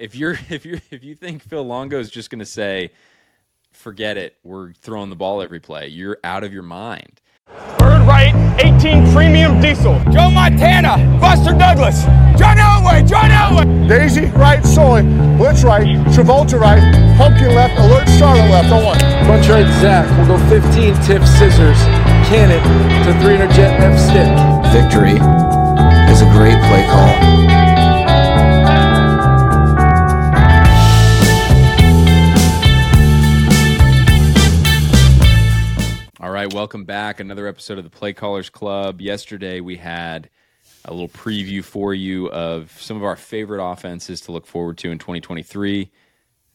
if you're if you if you think Phil Longo is just going to say, "Forget it, we're throwing the ball every play," you're out of your mind. Bird right, 18 premium diesel. Joe Montana, Buster Douglas, John Elway, John Elway. Daisy right, Sully, Blitz right, Travolta right, Pumpkin left, Alert Charlotte left. On one. Bunch right, Zach. We'll go 15 tip scissors, cannon to 300 jet F stick. Victory is a great play call. Right, welcome back. Another episode of the Play Callers Club. Yesterday we had a little preview for you of some of our favorite offenses to look forward to in 2023.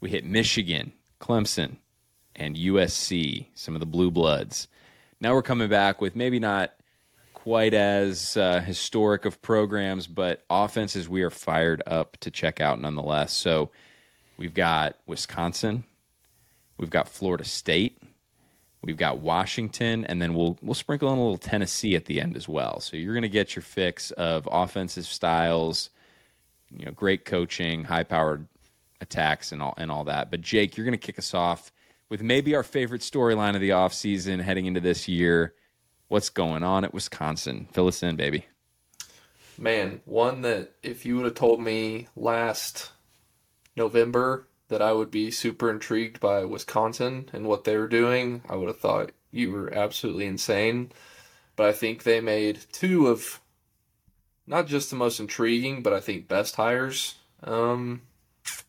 We hit Michigan, Clemson, and USC, some of the blue bloods. Now we're coming back with maybe not quite as uh, historic of programs, but offenses we are fired up to check out nonetheless. So we've got Wisconsin, we've got Florida State, we've got Washington, and then we'll we'll sprinkle in a little Tennessee at the end as well. So you're going to get your fix of offensive styles, you know, great coaching, high-powered attacks, and all and all that. But Jake, you're going to kick us off with maybe our favorite storyline of the offseason heading into this year. What's going on at Wisconsin? Fill us in, baby. Man, one that if you would have told me last November that I would be super intrigued by Wisconsin and what they were doing, I would have thought you were absolutely insane. But I think they made two of not just the most intriguing, but I think best hires um,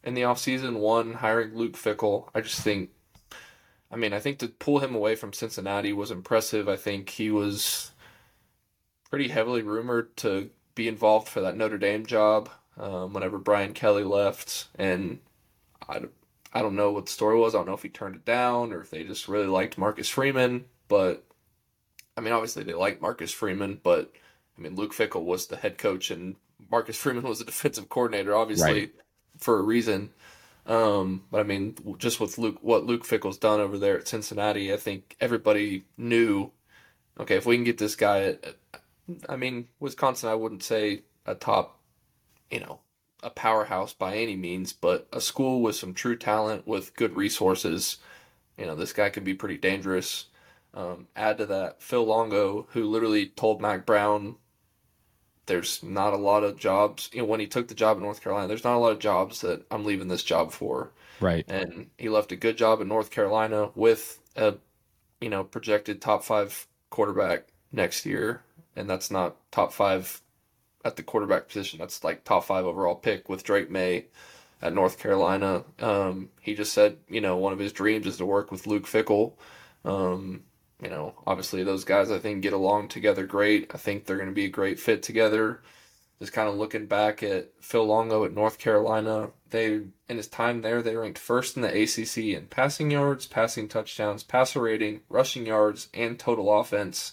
in the offseason. One, hiring Luke Fickell. I just think, I mean, I think to pull him away from Cincinnati was impressive. I think he was pretty heavily rumored to be involved for that Notre Dame job um, whenever Brian Kelly left. And I, I don't know what the story was. I don't know if he turned it down or if they just really liked Marcus Freeman. But I mean, obviously they liked Marcus Freeman, but I mean, Luke Fickell was the head coach and Marcus Freeman was the defensive coordinator, obviously Right. for a reason. Um, but I mean, just with Luke, what Luke Fickell's done over there at Cincinnati, I think everybody knew, okay, if we can get this guy at, I mean, Wisconsin, I wouldn't say a top, you know, a powerhouse by any means, but a school with some true talent, with good resources. You know, this guy could be pretty dangerous. Um, add to that Phil Longo, who literally told Mack Brown, "There's not a lot of jobs." You know, when he took the job in North Carolina, there's not a lot of jobs that I'm leaving this job for Right. and he left a good job in North Carolina with a you know projected top five quarterback next year, and that's not top five at the quarterback position. That's like top five overall pick with Drake Maye at North Carolina. Um, he just said you know one of his dreams is to work with Luke Fickell. Um, you know, obviously those guys I think get along together great. I think they're going to be a great fit together just kind of looking back at Phil Longo at North Carolina, they in his time there they ranked first in the ACC in passing yards, passing touchdowns, passer rating, rushing yards, and total offense,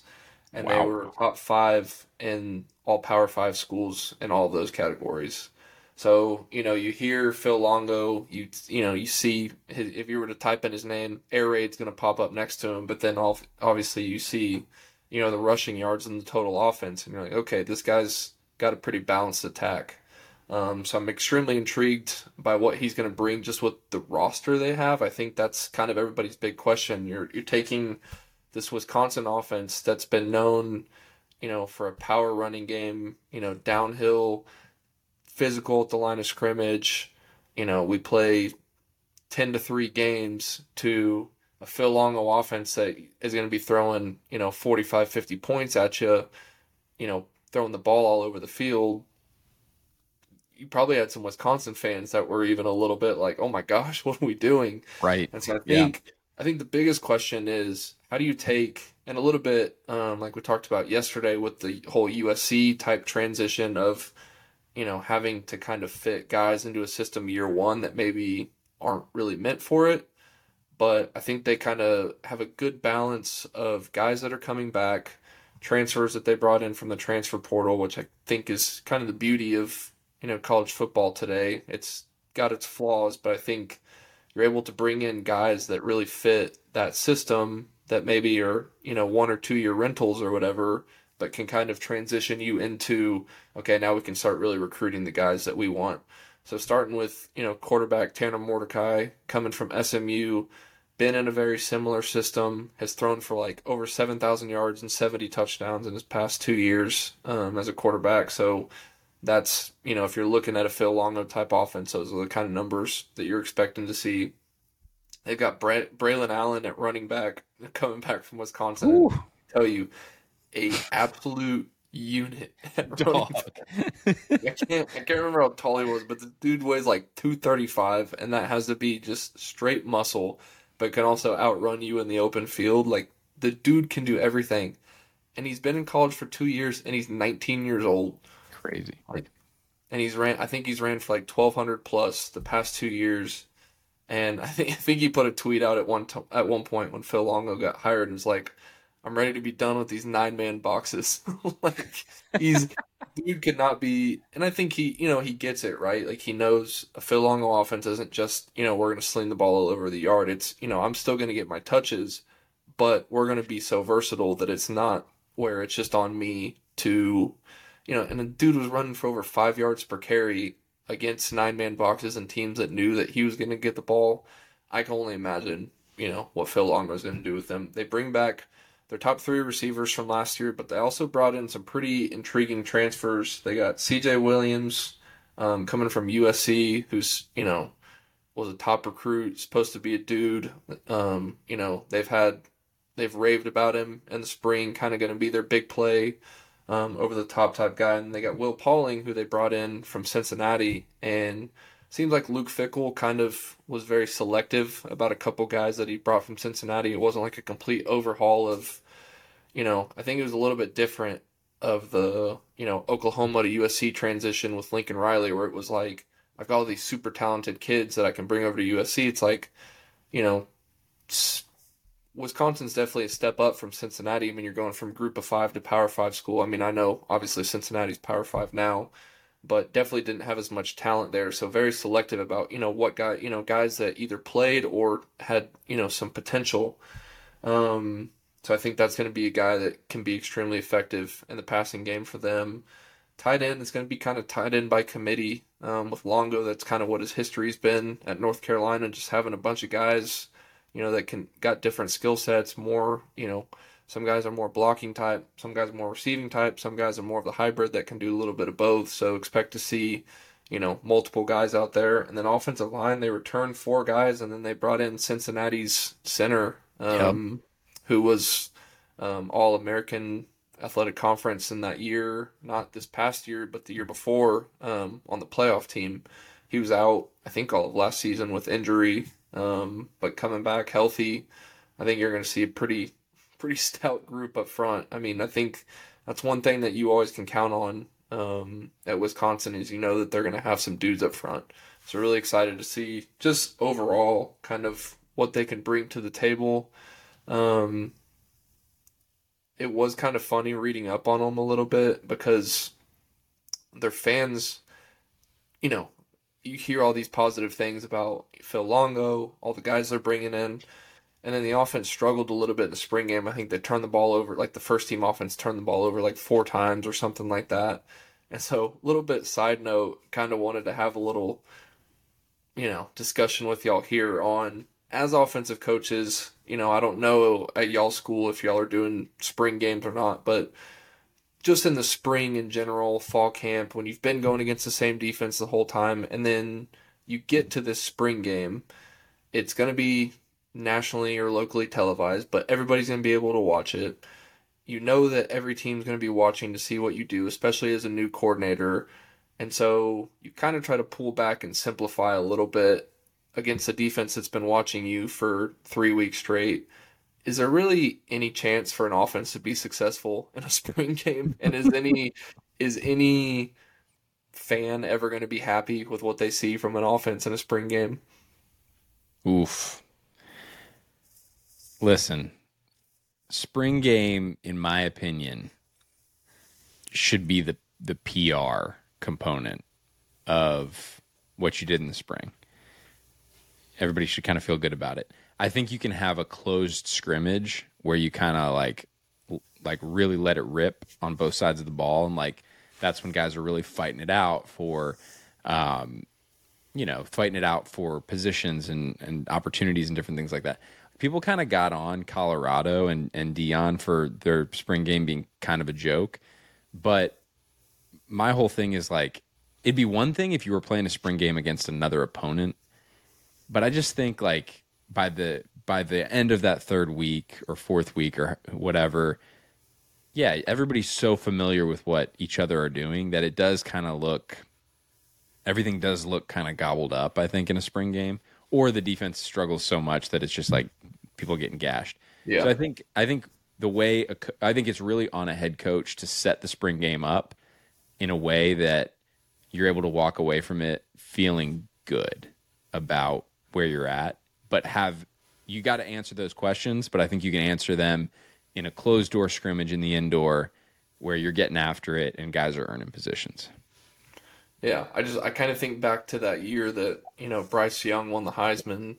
and they were top five in all Power Five schools in all of those categories. So you know you hear Phil Longo, you you know you see his, if you were to type in his name, air raid's going to pop up next to him, but then all, obviously you see you know the rushing yards and the total offense, and you're like, okay, this guy's got a pretty balanced attack. Um, so I'm extremely intrigued by what he's going to bring just with the roster they have. I think that's kind of everybody's big question. You're you're taking this Wisconsin offense that's been known, you know, for a power running game, you know, downhill, physical at the line of scrimmage. You know, we play ten to three games to a Phil Longo offense that is going to be throwing, you know, 45, 50 points at you, you know, throwing the ball all over the field. You probably had some Wisconsin fans that were even a little bit like, "Oh my gosh, what are we doing?" Right. And so I Yeah. think I think the biggest question is how do you take and a little bit um, like we talked about yesterday with the whole USC type transition of you know having to kind of fit guys into a system year one that maybe aren't really meant for it. But I think they kind of have a good balance of guys that are coming back, transfers that they brought in from the transfer portal, which I think is kind of the beauty of you know college football today. It's got its flaws, but I think you're able to bring in guys that really fit that system that maybe are you know one or two year rentals or whatever but can kind of transition you into okay now we can start really recruiting the guys that we want So starting with you know quarterback Tanner Mordecai coming from SMU, been in a very similar system, has thrown for like over seven thousand yards and seventy touchdowns in his past two years um, as a quarterback. So that's you know if you're looking at a Phil Longo type offense, those are the kind of numbers that you're expecting to see. They've got Bra- Braylon Allen at running back coming back from Wisconsin. I tell you, a absolute unit at running. I can't I can't remember how tall he was, but the dude weighs like two thirty five, and that has to be just straight muscle, but can also outrun you in the open field. Like the dude can do everything, and he's been in college for two years, and he's nineteen years old. Crazy. Like, and he's ran. I think he's ran for like twelve hundred plus the past two years. And I think I think he put a tweet out at one to, at one point when Phil Longo got hired and was like, "I'm ready to be done with these nine man boxes." like he's dude could not be. And I think he you know he gets it right. Like he knows a Phil Longo offense isn't just you know we're to sling the ball all over the yard. It's you know I'm still to get my touches, but we're to be so versatile that it's not where it's just on me to you know, and the dude was running for over five yards per carry against nine man boxes and teams that knew that he was going to get the ball. I can only imagine, you know, what Phil Longo is going to do with them. They bring back their top three receivers from last year, but they also brought in some pretty intriguing transfers. They got CJ Williams um, coming from USC, who's, you know, was a top recruit, supposed to be a dude. Um, you know, they've had, they've raved about him in the spring, kind of going to be their big play um, over the top type guy. And they got Will Pauling, who they brought in from Cincinnati. And seems like Luke Fickell kind of was very selective about a couple guys that he brought from Cincinnati. It wasn't like a complete overhaul of, you know, I think it was a little bit different of the, you know, Oklahoma to USC transition with Lincoln Riley, where it was like, I've got all these super talented kids that I can bring over to USC. It's like, you know, Wisconsin's definitely a step up from Cincinnati. I mean, you're going from group of five to power five school. I mean, I know obviously Cincinnati's power five now, but definitely didn't have as much talent there. So very selective about, you know, what guy, you know, guys that either played or had, you know, some potential. Um, so I think that's going to be a guy that can be extremely effective in the passing game for them. Tight end is going to be kind of tied in by committee um, with Longo. That's kind of what his history's been at North Carolina, just having a bunch of guys you know, that can got different skill sets, more, you know, some guys are more blocking type, some guys are more receiving type, some guys are more of the hybrid that can do a little bit of both. So expect to see, you know, multiple guys out there. And then offensive line, they returned four guys and then they brought in Cincinnati's center, um, yep. who was um, all American athletic conference in that year, not this past year, but the year before um, on the playoff team. He was out, I think, all of last season with injury um, but coming back healthy, I think you're going to see a pretty pretty stout group up front. I mean, I think that's one thing that you always can count on um, at Wisconsin is you know that they're going to have some dudes up front. So really excited to see just overall kind of what they can bring to the table. Um, it was kind of funny reading up on them a little bit because their fans, you know, you hear all these positive things about Phil Longo, all the guys they're bringing in, and then the offense struggled a little bit in the spring game. I think they turned the ball over, like the first team offense turned the ball over like four times or something like that. And so, a little bit side note, kind of wanted to have a little, you know, discussion with y'all here on as offensive coaches. You know, I don't know at y'all school if y'all are doing spring games or not, but just in the spring in general, fall camp, when you've been going against the same defense the whole time, and then you get to this spring game, it's going to be nationally or locally televised, but everybody's going to be able to watch it. You know that every team's going to be watching to see what you do, especially as a new coordinator. And so you kind of try to pull back and simplify a little bit against a defense that's been watching you for three weeks straight is there really any chance for an offense to be successful in a spring game? And is any is any fan ever going to be happy with what they see from an offense in a spring game? Oof. Listen, spring game, in my opinion, should be the the PR component of what you did in the spring. Everybody should kind of feel good about it. I think you can have a closed scrimmage where you kind of like like really let it rip on both sides of the ball and like that's when guys are really fighting it out for um, you know, fighting it out for positions and, and opportunities and different things like that. People kind of got on Colorado and, and Deion for their spring game being kind of a joke. But my whole thing is like, it'd be one thing if you were playing a spring game against another opponent. But I just think like by the by the end of that third week or fourth week or whatever, yeah, everybody's so familiar with what each other are doing that it does kind of look everything does look kind of gobbled up, I think, in a spring game. Or the defense struggles so much that it's just like people getting gashed. Yeah. So I think I think the way a co- I think it's really on a head coach to set the spring game up in a way that you're able to walk away from it feeling good about where you're at, but have you got to answer those questions, but I think you can answer them in a closed door scrimmage in the indoor where you're getting after it and guys are earning positions. Yeah, I just I kind of think back to that year that you know Bryce Young won the Heisman.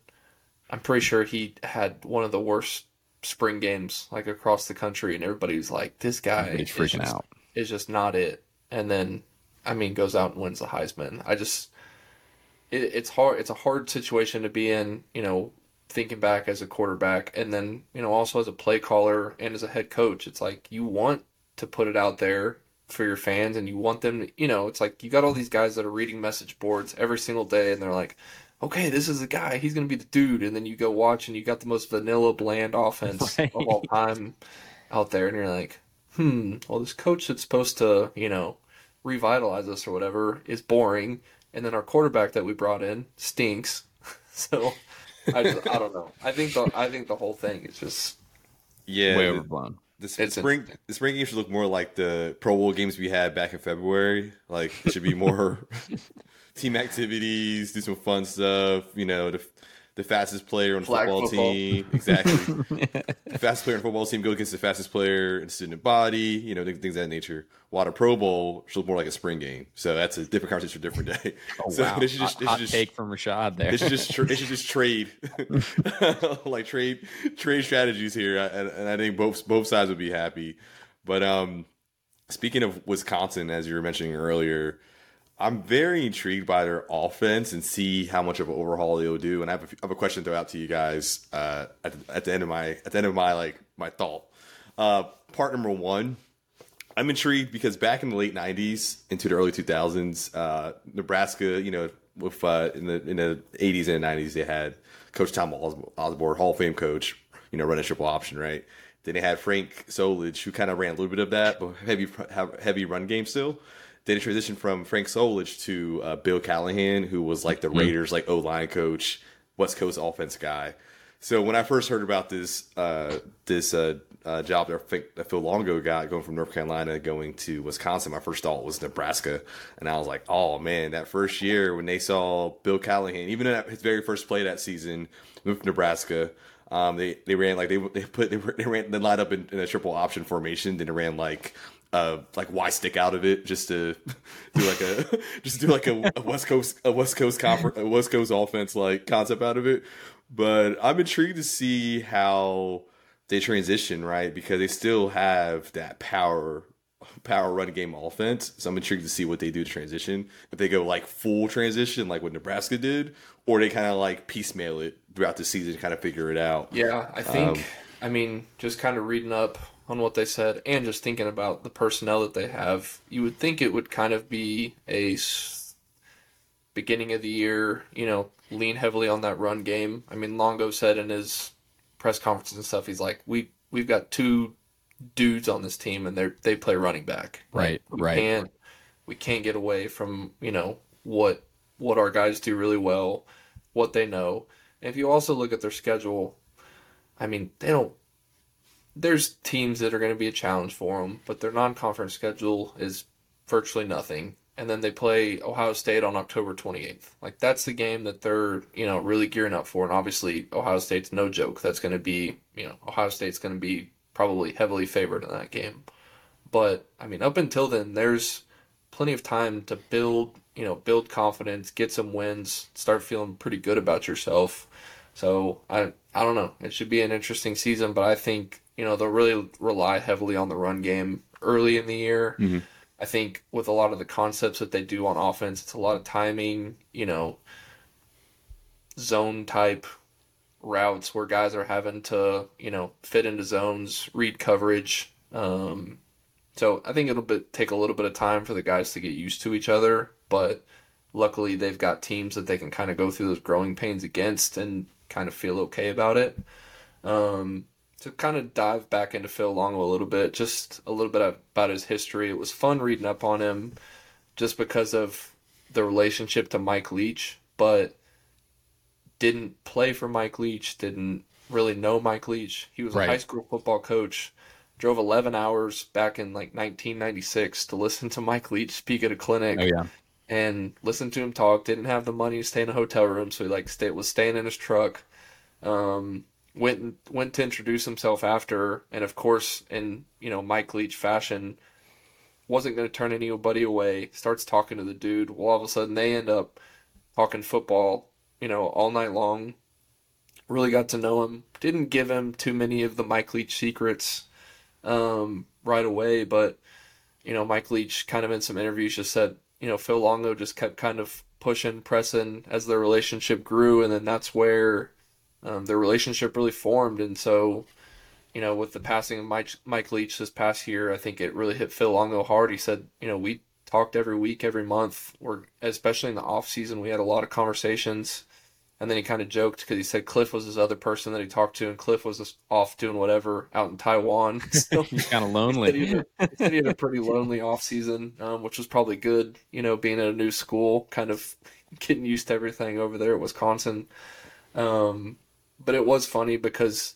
I'm pretty sure he had one of the worst spring games like across the country, and everybody's like, "This guy is freaking just, out. is just not it." And then, I mean, goes out and wins the Heisman. I just, it, it's hard. It's a hard situation to be in. You know, thinking back as a quarterback, and then you know also as a play caller and as a head coach, it's like you want to put it out there for your fans and you want them to, you know, it's like you got all these guys that are reading message boards every single day and they're like, okay, this is the guy, he's going to be the dude. And then you go watch and you got the most vanilla, bland offense Right. of all time out there. And you're like, hmm, well, this coach that's supposed to, you know, revitalize us or whatever is boring. And then our quarterback that we brought in stinks. so I, just, I don't know. I think the, I think the whole thing is just, Yeah, Way the- overblown. The, s- It's spring the spring game should look more like the Pro Bowl games we had back in February. Like it should be more team activities, do some fun stuff. You know, the the fastest player on the Flag football, football. team, exactly. the fastest player on football team go against the fastest player in student body. You know, things of that nature. While the Pro Bowl should look more like a spring game. So that's a different conversation for a different day. so wow. they should just, hot, they hot just take from Rashad there. they should just tra- they should just trade like trade trade strategies here, and, and I think both both sides would be happy. But um, speaking of Wisconsin, as you were mentioning earlier, I'm very intrigued by their offense and see how much of an overhaul they'll do. And I have a, I have a question to throw out to you guys uh, at, the, at the end of my at the end of my like my thought. Uh, part number one. I'm intrigued because back in the late '90s into the early 2000s, uh, Nebraska, you know, with uh, in the in the 80s and 90s, they had Coach Tom Os- Osborne, Hall of Fame coach, you know, running triple option, right? Then they had Frank Solich, who kind of ran a little bit of that, but heavy heavy run game still. Then it transitioned from Frank Solich to uh, Bill Callahan, who was like the Raiders like O line coach, West Coast offense guy. So when I first heard about this uh, this uh, uh, job that Phil- that Phil Longo got going from North Carolina going to Wisconsin, my first thought was Nebraska, and I was like, oh man, that first year when they saw Bill Callahan, even in his very first play that season with Nebraska, um, they they ran like they they put they, they ran they lined up in, in a triple option formation, then they ran like uh, like Y stick out of it just to do like a just do like a, a West Coast a West Coast conference a West Coast offense like concept out of it. But I'm intrigued to see how they transition right because they still have that power power run game offense. So I'm intrigued to see what they do to transition. If they go like full transition like what Nebraska did, or they kind of like piecemeal it throughout the season, kind of figure it out. Yeah, I think. Um, I mean, just kind of reading up on what they said, and just thinking about the personnel that they have, you would think it would kind of be a beginning of the year. You know, lean heavily on that run game. I mean, Longo said in his press conferences and stuff, he's like, "We we've got two dudes on this team, and they they play running back. Right, we right. Can't, we can't get away from you know what what our guys do really well, what they know. And if you also look at their schedule, I mean, they don't. There's teams that are going to be a challenge for them, but their non-conference schedule is virtually nothing. And then they play Ohio State on October 28th. Like that's the game that they're you know really gearing up for. And obviously Ohio State's no joke. That's going to be you know Ohio State's going to be probably heavily favored in that game. But I mean, up until then, there's plenty of time to build, you know, build confidence, get some wins, start feeling pretty good about yourself. So I, I don't know. It should be an interesting season, but I think you know they'll really rely heavily on the run game early in the year. I think with a lot of the concepts that they do on offense, it's a lot of timing. You know, zone type routes where guys are having to, you know, fit into zones, read coverage. Um, so I think it'll be, take a little bit of time for the guys to get used to each other, but luckily they've got teams that they can kind of go through those growing pains against and kind of feel okay about it. Um, to kind of dive back into Phil Longo a little bit, just a little bit about his history. It was fun reading up on him just because of the relationship to Mike Leach, but didn't play for Mike Leach, didn't really know Mike Leach. He was Right. a high school football coach. Drove 11 hours back in like 1996 to listen to Mike Leach speak at a clinic Oh yeah. And listened to him talk. Didn't have the money to stay in a hotel room, so he like stay, was staying in his truck. Um, went went to introduce himself after, and of course, in you know Mike Leach fashion, wasn't going to turn anybody away. Starts talking to the dude. Well, all of a sudden they end up talking football, you know, all night long. Really got to know him. Didn't give him too many of the Mike Leach secrets um, right away, but you know, Mike Leach kind of in some interviews just said, you know, Phil Longo just kept kind of pushing, pressing as their relationship grew, and then that's where um, their relationship really formed. And so, you know, with the passing of Mike, Mike Leach this past year, I think it really hit Phil Longo hard. He said, you know, we talked every week, every month. We're especially in the off season, we had a lot of conversations. And then he kind of joked because he said Kliff was his other person that he talked to, and Kliff was just off doing whatever out in Taiwan. So He's kind of he lonely. had, he said he had a pretty lonely off season, um, which was probably good. You know, being at a new school, kind of getting used to everything over there at Wisconsin. Um, but it was funny because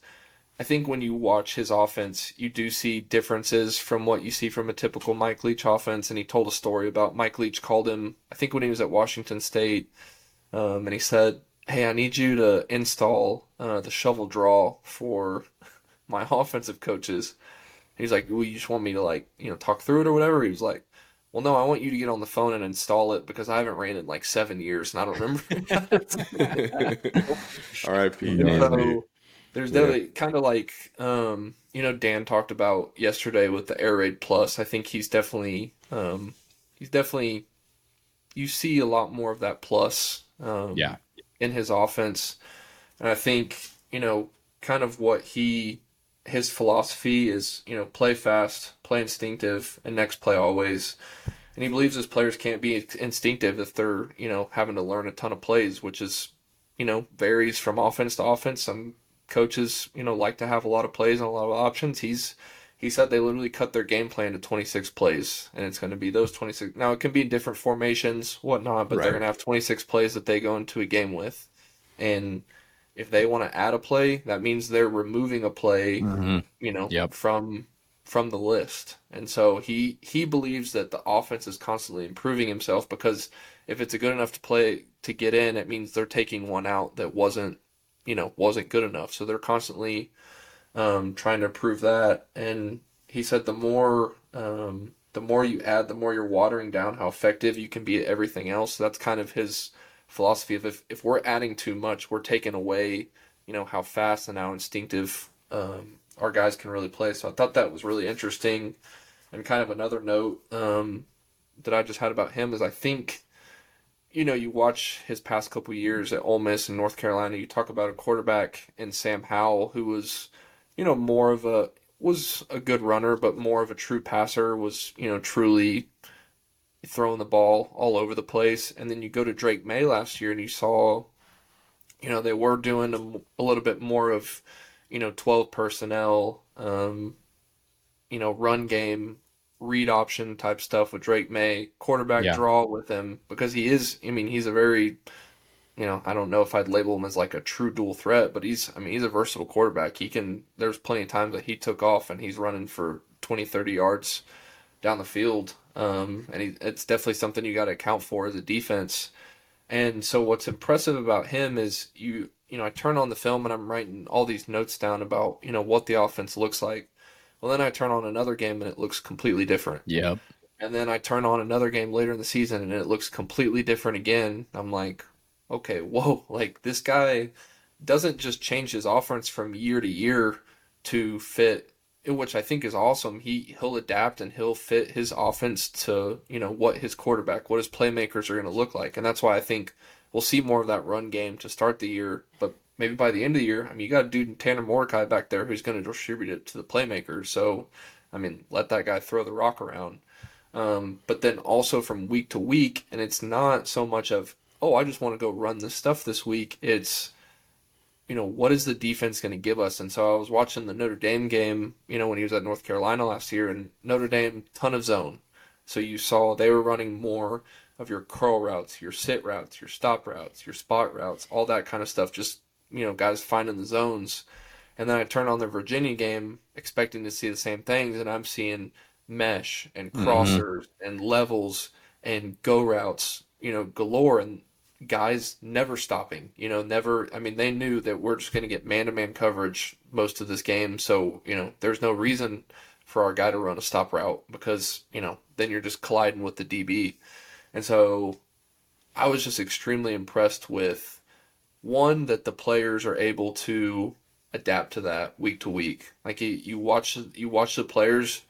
I think when you watch his offense, you do see differences from what you see from a typical Mike Leach offense. And he told a story about Mike Leach called him, I think when he was at Washington State, um, and he said, "Hey, I need you to install uh, the shovel draw for my offensive coaches." He's like, "Well, you just want me to like, you know, talk through it or whatever." He was like, "Well, no, I want you to get on the phone and install it because I haven't ran in like seven years and I don't remember." R.I.P. so there's definitely kind of like, um, you know, Dan talked about yesterday with the Air Raid Plus. I think he's definitely, um, he's definitely, you see a lot more of that plus, um, Yeah. In his offense. And I think, you know, kind of what he his philosophy is, you know, play fast, play instinctive, and next play always. And he believes his players can't be instinctive if they're, you know, having to learn a ton of plays, which is, you know, varies from offense to offense. Some coaches, you know, like to have a lot of plays and a lot of options. He's he said they literally cut their game plan to 26 plays, and it's going to be those 26. Now it can be in different formations, whatnot, but they're going to have 26 plays that they go into a game with, and if they want to add a play, that means they're removing a play, mm-hmm. you know, Yep. from from the list. And so he he believes that the offense is constantly improving himself because if it's a good enough to play to get in, it means they're taking one out that wasn't, you know, wasn't good enough. So they're constantly um, trying to prove that. And he said the more um, the more you add, the more you're watering down how effective you can be at everything else. That's kind of his philosophy of if, if we're adding too much, we're taking away, you know, how fast and how instinctive um, our guys can really play. So I thought that was really interesting. And kind of another note um, that I just had about him is I think, you know, you watch his past couple years at Ole Miss and North Carolina. You talk about a quarterback in Sam Howell who was, you know, more of a was a good runner, but more of a true passer. Was you know truly throwing the ball all over the place. And then you go to Drake Maye last year and you saw, you know, they were doing a, a little bit more of, you know, 12 personnel, um, you know, run game, read option type stuff with Drake Maye, quarterback Yeah. draw with him because he is, I mean, he's a very, you know, I don't know if I'd label him as like a true dual threat, but he's, I mean, he's a versatile quarterback. He can, there's plenty of times that he took off and he's running for 20, 30 yards down the field. Um, and he, it's definitely something you got to account for as a defense. And so what's impressive about him is you, you know, I turn on the film and I'm writing all these notes down about, you know, what the offense looks like. Well, then I turn on another game and it looks completely different. Yep. And then I turn on another game later in the season and it looks completely different again. I'm like, okay, whoa, like this guy doesn't just change his offense from year to year to fit, which I think is awesome. He he'll adapt and he'll fit his offense to, you know, what his quarterback, what his playmakers are going to look like. And that's why I think we'll see more of that run game to start the year. But maybe by the end of the year, I mean, you got a dude Tanner Mordecai back there who's going to distribute it to the playmakers. So, I mean, let that guy throw the rock around. Um, but then also from week to week, and it's not so much of, oh, I just want to go run this stuff this week. It's, you know, what is the defense going to give us? And so I was watching the Notre Dame game, you know, when he was at North Carolina last year, and Notre Dame, ton of zone. So you saw they were running more of your curl routes, your sit routes, your stop routes, your spot routes, all that kind of stuff. Just, you know, guys finding the zones. And then I turn on the Virginia game expecting to see the same things, and I'm seeing mesh and mm-hmm. crossers and levels and go routes, you know, galore. And guys never stopping, you know, never. I mean, they knew that we're just going to get man to man coverage most of this game. So, you know, there's no reason for our guy to run a stop route because, you know, then you're just colliding with the DB. And so I was just extremely impressed with one, that the players are able to adapt to that week to week. Like you, you watch, you watch the players.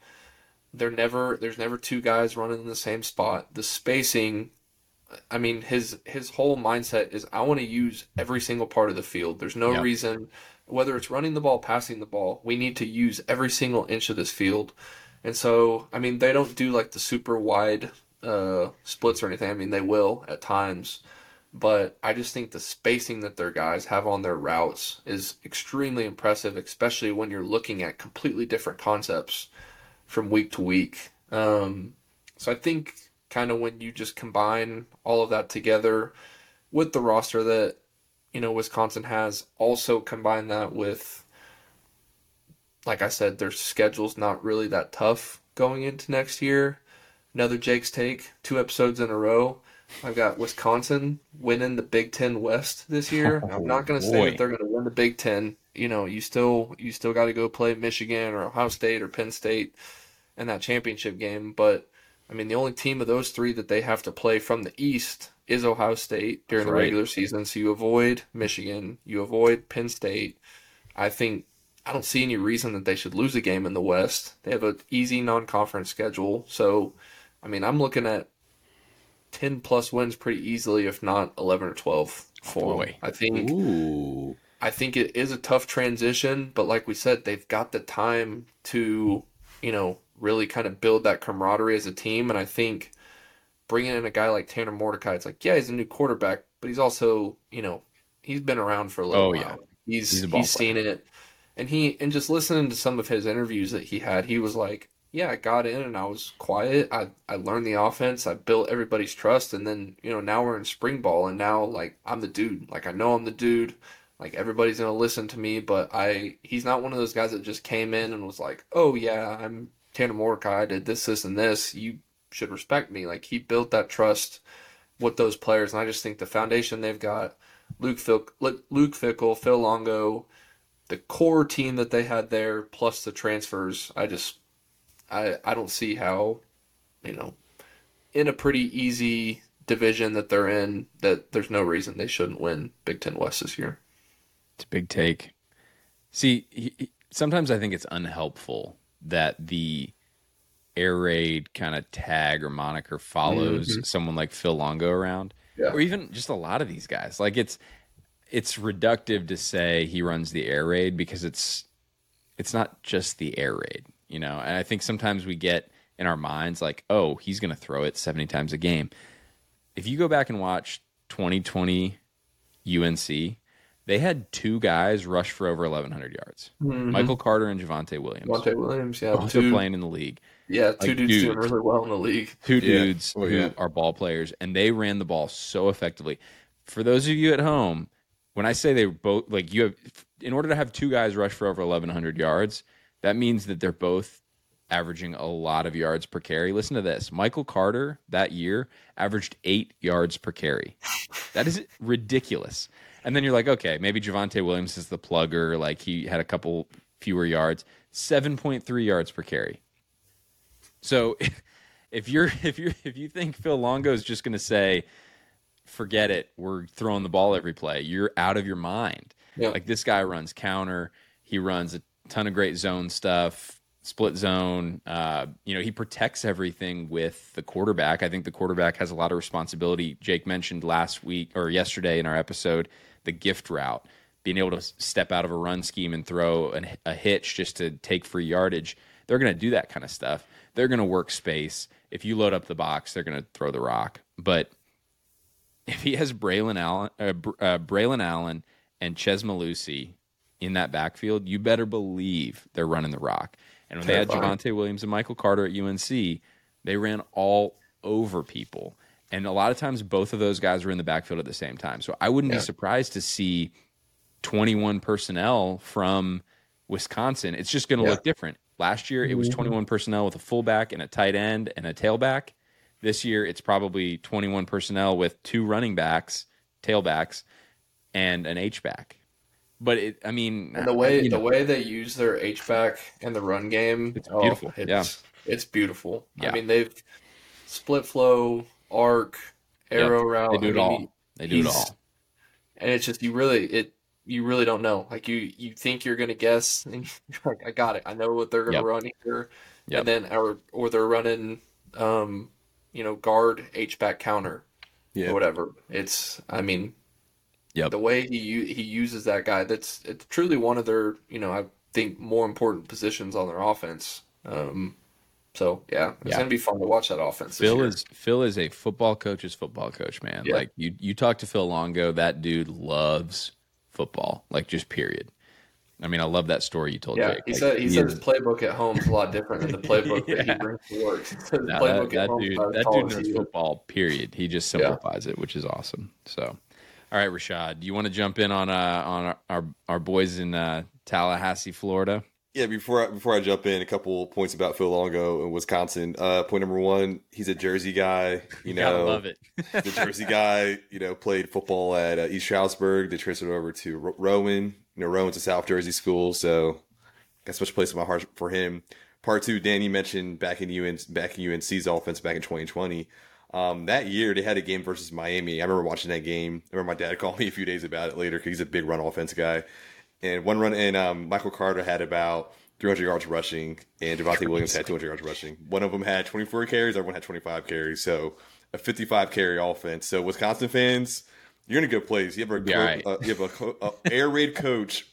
They're never there's never two guys running in the same spot. The spacing I mean, his his whole mindset is I want to use every single part of the field. There's no Yeah. reason whether it's running the ball, passing the ball, we need to use every single inch of this field. And so, I mean, they don't do like the super wide uh, splits or anything. I mean, they will at times, but I just think the spacing that their guys have on their routes is extremely impressive, especially when you're looking at completely different concepts from week to week. Um, so I think kind of when you just combine all of that together with the roster that you know Wisconsin has, also combine that with, like I said, their schedule's not really that tough going into next year. Another Jake's take, two episodes in a row. I've got Wisconsin winning the Big Ten West this year. I'm not going to oh, say that they're going to win the Big Ten. You know, you still you still got to go play Michigan or Ohio State or Penn State in that championship game. But I mean, the only team of those three that they have to play from the East is Ohio State during the Right. regular season. So you avoid Michigan, you avoid Penn State. I think I don't see any reason that they should lose a game in the West. They have an easy non-conference schedule. So, I mean, I'm looking at 10 plus wins pretty easily, if not 11 or 12 for. Boy. I think Ooh. I think it is a tough transition, but like we said, they've got the time to, you know, really kind of build that camaraderie as a team. And I think bringing in a guy like Tanner Mordecai, it's like, yeah, he's a new quarterback, but he's also, you know, he's been around for a little Oh, while. yeah. He's He's he's, seen it, and he and just listening to some of his interviews that he had, he was like, yeah, I got in and I was quiet. I I learned the offense. I built everybody's trust, and then you know now we're in spring ball, and now like I'm the dude. Like I know I'm the dude. Like everybody's gonna listen to me, but I he's not one of those guys that just came in and was like, oh yeah, I'm Tanner Mordecai. I did this, this, and this. You should respect me. Like he built that trust with those players, and I just think the foundation they've got, Luke Fick, Luke Fickell, Phil Longo, the core team that they had there, plus the transfers. I just I I don't see how, you know, in a pretty easy division that they're in, that there's no reason they shouldn't win Big Ten West this year. It's a big take. See, he, he- sometimes I think it's unhelpful that the air raid kind of tag or moniker follows mm-hmm. someone like Phil Longo around, Yeah. or even just a lot of these guys. Like it's it's reductive to say he runs the air raid because it's it's not just the air raid, you know. And I think sometimes we get in our minds like, oh, he's going to throw it seventy times a game. If you go back and watch 2020 UNC, they had two guys rush for over 1,100 yards. Mm-hmm. Michael Carter and Javonte Williams. Monte Williams, yeah, both are two, playing in the league. yeah, two like, dudes dude. doing really well in the league. Two Yeah. dudes Oh, who are ball players, and they ran the ball so effectively. For those of you at home, when I say they both like you have, in order to have two guys rush for over 1,100 yards, that means that they're both averaging a lot of yards per carry. Listen to this: Michael Carter that year averaged eight yards per carry. That is ridiculous. And then you're like, okay, maybe Javonte Williams is the plugger. Like he had a couple fewer yards, seven point three yards per carry. So if you're if you if you think Phil Longo is just going to say, forget it, we're throwing the ball every play, you're out of your mind. Yeah. Like this guy runs counter, he runs a ton of great zone stuff, split zone. Uh, you know, he protects everything with the quarterback. I think the quarterback has a lot of responsibility. Jake mentioned last week or yesterday in our episode the gift route, being able to step out of a run scheme and throw an, a hitch just to take free yardage. They're going to do that kind of stuff. They're going to work space. If you load up the box, they're going to throw the rock. But if he has Braylon Allen, uh, uh, Braylon Allen and Chez Mellusi in that backfield, you better believe they're running the rock. And when they had Javonte Williams and Michael Carter at UNC, they ran all over people. And a lot of times, both of those guys were in the backfield at the same time. So I wouldn't Yeah. be surprised to see 21 personnel from Wisconsin. It's just going to Yeah. look different. Last year, it was mm-hmm. 21 personnel with a fullback and a tight end and a tailback. This year, it's probably 21 personnel with two running backs, tailbacks, and an H back. But it, I mean, And the way you the way they use their H back in the run game, It's oh, beautiful, It's, yeah. it's beautiful. Yeah. I mean, they've split flow, arc, arrow route. they do I it mean, all. They do it all. and it's just you really it you really don't know. Like you you think you're gonna guess, and you're like, I got it. I know what they're gonna Yep. run here, Yep. and then or or they're running, um, you know, guard H back counter Yeah. whatever. It's I mean, Yep. the way he u- he uses that guy, that's it's truly one of their you know I think more important positions on their offense. Um, so yeah, it's Yeah. gonna be fun to watch that offense. Phil is Phil is a football coach's football coach, man. Yeah. Like you you talk to Phil Longo, that dude loves football. Like just period. I mean, I love that story you told Yeah, Jake. he Like, said he said is- his playbook at home is a lot different than the playbook that he brings to work. He said his Nah, playbook that, that dude, that dude knows football. Period. He just Yeah. simplifies it, which is awesome. So, all right, Rashad, do you want to jump in on uh on our our, our boys in uh, Tallahassee, Florida? Yeah, before I, before I jump in, a couple points about Phil Longo in Wisconsin. Uh, point number one, he's a Jersey guy. You know, love it. the Jersey guy. You know, played football at uh, East Stroudsburg. They transferred over to Ro- Rowan. You know, Rowan's a South Jersey school, so got special place in my heart for him. Part two, Danny mentioned back in UN, back in UNC's offense back in 2020. Um, that year they had a game versus Miami. I remember watching that game. I remember my dad called me a few days about it later because he's a big run offense guy. And one run, and um, Michael Carter had about 300 yards rushing, and Devontae Williams had 200 yards rushing. One of them had 24 carries, everyone had 25 carries. So a 55 carry offense. So Wisconsin fans, you're in a good place. You have a, Be co- all right. uh, you have a, co- a air raid coach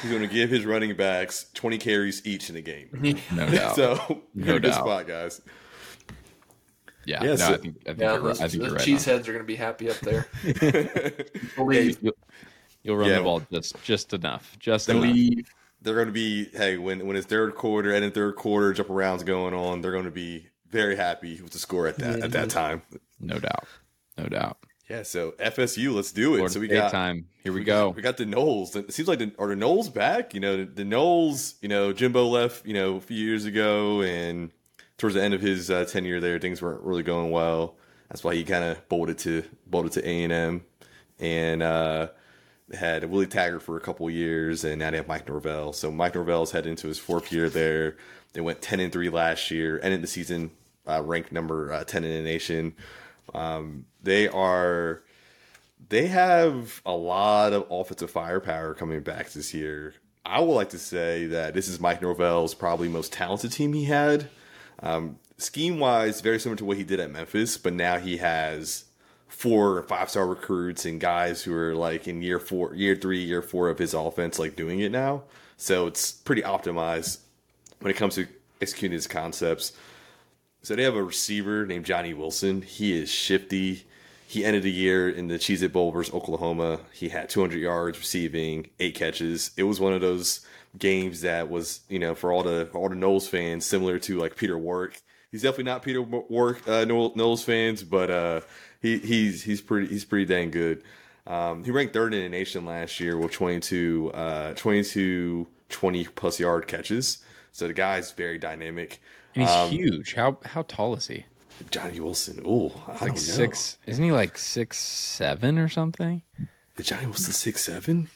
who's going to give his running backs 20 carries each in a game. No doubt. so you're No in a good spot, guys. yeah, yeah, no, so- I think I think Yeah, you're those, I think you're right. on. cheeseheads are going to be happy up there. Yeah, Believe, you'll, you'll run Yeah. the ball just just enough, just Then enough. believe. They're going to be, hey, when, when it's third quarter and in third quarter, jump arounds going on, they're going to be very happy with the score at that at that time. No doubt, no doubt. Yeah, so FSU, let's do it. Florida so we State got time. Here we go. We got the Noles. It seems like the, are the Noles back? You know, the, the Noles. You know, Jimbo left. You know, a few years ago, and towards the end of his uh, tenure there, things weren't really going well. That's why he kind of bolted to bolted to A and M, and uh, had a Willie Taggart for a couple years, and now they have Mike Norvell. So Mike Norvell's headed into his fourth year there. They went ten and three last year, ended the season uh, ranked number uh, ten in the nation. Um, they are they have a lot of offensive firepower coming back this year. I would like to say that this is Mike Norvell's probably most talented team he had. Um, scheme wise, very similar to what he did at Memphis, but now he has four or five star recruits and guys who are like in year four, year three, year four of his offense, like doing it now. So it's pretty optimized when it comes to executing his concepts. So they have a receiver named Johnny Wilson. He is shifty. He ended the year in the Cheez It Bowl versus Oklahoma. He had 200 yards receiving, eight catches. It was one of those games that was, you know, for all the all the Noles fans, similar to like Peter Warrick. He's definitely not Peter Warrick uh, Noles fans, but uh, he he's he's pretty he's pretty dang good. Um, he ranked third in the nation last year with 22, uh, 22 20 plus yard catches. So the guy's very dynamic. And he's Um, huge. How how tall is he? Johnny Wilson. Oh, I Like don't know. six? Isn't he like six seven or something? Is Johnny Wilson six seven?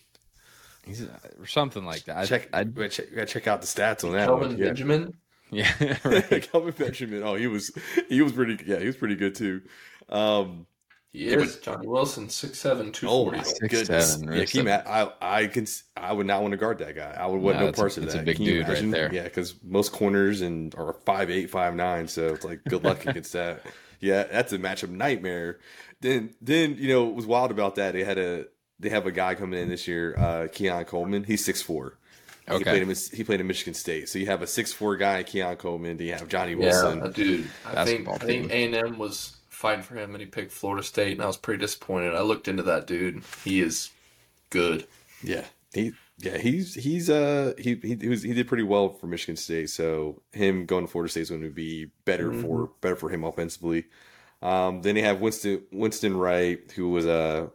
He's uh, or something like that. I, Check. I I, gotta check, check out the stats on that Kelvin one. Yeah. Benjamin. Yeah, right. Kelvin Benjamin. Oh, he was he was pretty. Yeah, he was pretty good too. Um, He is Johnny Wilson, 6'7", Oh 240. my Six, goodness! seven, yeah, or can you I I can I would not want to guard that guy. I would want No, no that's a- parts of that's a big Can you dude right there. Yeah, because most corners and are five eight, five nine. So it's like good luck against that. Yeah, that's a matchup nightmare. Then then you know it was wild about that? They had a they have a guy coming in this year, uh, Keon Coleman. He's six four. He played him. He played in Michigan State. So you have a six four guy, Keon Coleman. Then you have Johnny Wilson. uh, dude. I think Basketball I think. A and M was fighting for him, and he picked Florida State, and I was pretty disappointed. I looked into that dude. He is good. Yeah, he yeah he's he's uh he he, he was he did pretty well for Michigan State. So him going to Florida State is going to be better for better for him offensively. Um, then they have Winston Winston Wright, who was a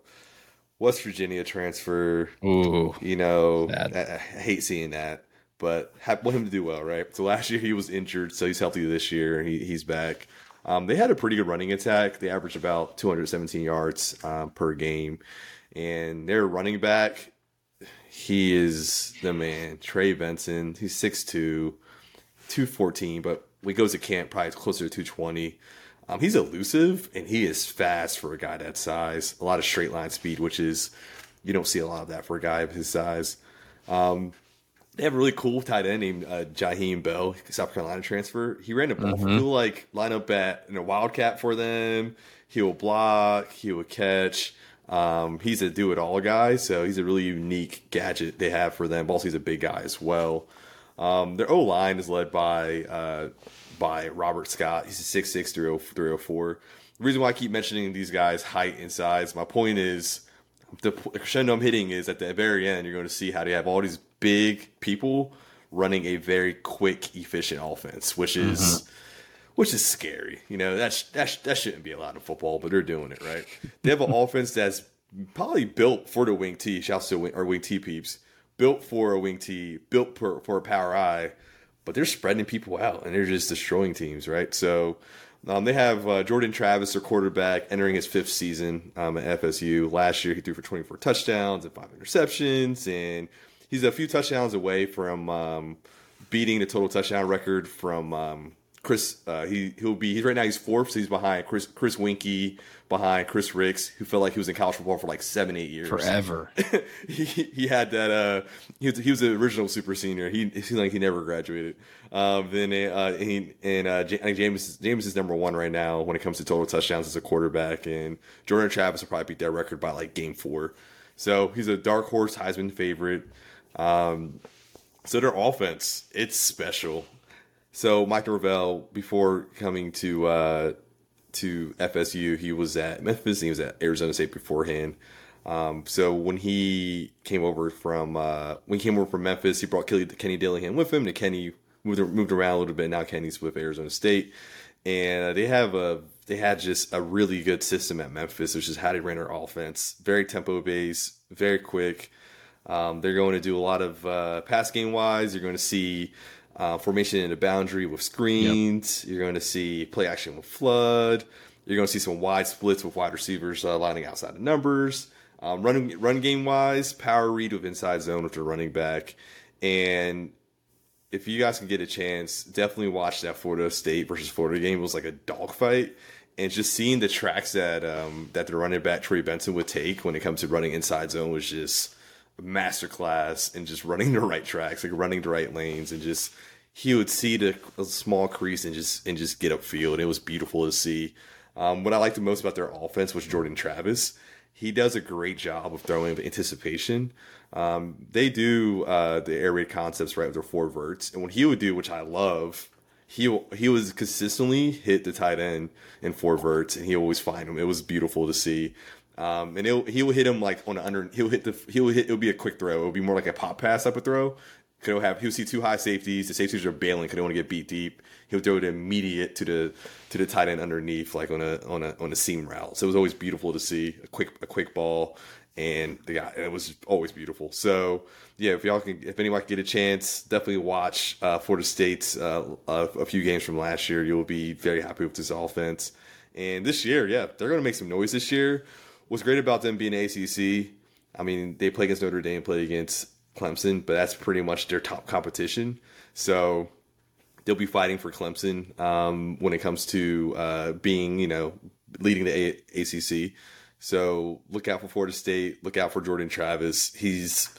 West Virginia transfer. Ooh, You know, I, I hate seeing that, but ha- want him to do well, right? So last year he was injured, so he's healthy this year. He, he's back. Um, they had a pretty good running attack. They averaged about 217 yards um, per game, and their running back, he is the man. Trey Benson, he's 6'2", 214, but when he goes to camp, probably closer to 220. Um, he's elusive and he is fast for a guy that size. A lot of straight line speed, which is you don't see a lot of that for a guy of his size. Um, they have a really cool tight end named uh, Jaheim Bell, South Carolina transfer. He ran a ball. He'll like line up at in a wildcat for them. He will block. He will catch. Um, he's a do it all guy, so he's a really unique gadget they have for them. Also, he's a big guy as well. Um, their O line is led by uh, by Robert Scott. He's a 6'6", 304. 304. The reason why I keep mentioning these guys' height and size, my point is the crescendo I'm hitting is at the very end, you're going to see how they have all these big people running a very quick, efficient offense, which is mm-hmm. which is scary. You know, that's that that shouldn't be allowed in football, but they're doing it right. They have an offense that's probably built for the wing T. Shouts to wing, or wing T peeps, built for a wing T, built for for a power I, but they're spreading people out and they're just destroying teams, right? So. Um, they have uh, Jordan Travis, their quarterback, entering his fifth season um, at FSU. Last year, he threw for 24 touchdowns and five interceptions, and he's a few touchdowns away from um, beating the total touchdown record from um, Chris. Uh, he he'll be he's right now he's fourth, so he's behind Chris Chris Weinke, behind Chris Rix, who felt like he was in college football for like seven eight years forever. he, he had that. Uh, he was he was the original super senior. He it seemed like he never graduated. Um, then uh, he and uh, Ja- I think Jameis Jameis is number one right now when it comes to total touchdowns as a quarterback, and Jordan Travis will probably beat that record by like game four. So he's a dark horse Heisman favorite. Um, so their offense, it's special. So Michael Norvell, before coming to uh, to FSU, he was at Memphis he was at Arizona State beforehand. Um, so when he came over from uh, when he came over from Memphis, he brought Kenny Dillingham with him. And Kenny moved moved around a little bit. Now Kenny's with Arizona State, and uh, they have a they had just a really good system at Memphis, which is how they ran their offense. Very tempo based, very quick. Um, they're going to do a lot of uh, pass game wise. You're going to see uh, formation in the boundary with screens. You're going to see play action with flood. You're going to see some wide splits with wide receivers uh, lining outside of numbers. Um, run run game wise, power read with inside zone with the running back, and if you guys can get a chance, definitely watch that Florida State versus Florida game. It was like a dogfight, and just seeing the tracks that um, that the running back Trey Benson would take when it comes to running inside zone was just masterclass in just running the right tracks, like running the right lanes, and just he would see the a small crease and just and just get upfield. It was beautiful to see. Um, what I liked the most about their offense was Jordan Travis. He does a great job of throwing with anticipation. Um, they do uh, the air raid concepts right with their four verts, and what he would do, which I love, he he was consistently hit the tight end in four verts, and he always find him. It was beautiful to see. Um, and he'll, he will hit him like on the under. He'll hit the. He'll hit. It'll be a quick throw. It'll be more like a pop pass type of throw. He'll have. He'll see two high safeties. The safeties are bailing Could want to get beat deep. He'll throw it immediate to the to the tight end underneath, like on a on a on a seam route. So it was always beautiful to see a quick a quick ball, and the guy it was always beautiful. So yeah, if y'all can, if anyone can get a chance, definitely watch uh, Florida State's uh, a, a few games from last year. You'll be very happy with this offense. And this year, yeah, they're going to make some noise this year. What's great about them being ACC? I mean, they play against Notre Dame, play against Clemson, but that's pretty much their top competition. So they'll be fighting for Clemson um, when it comes to uh, being, you know, leading the a- ACC. So look out for Florida State. Look out for Jordan Travis. He's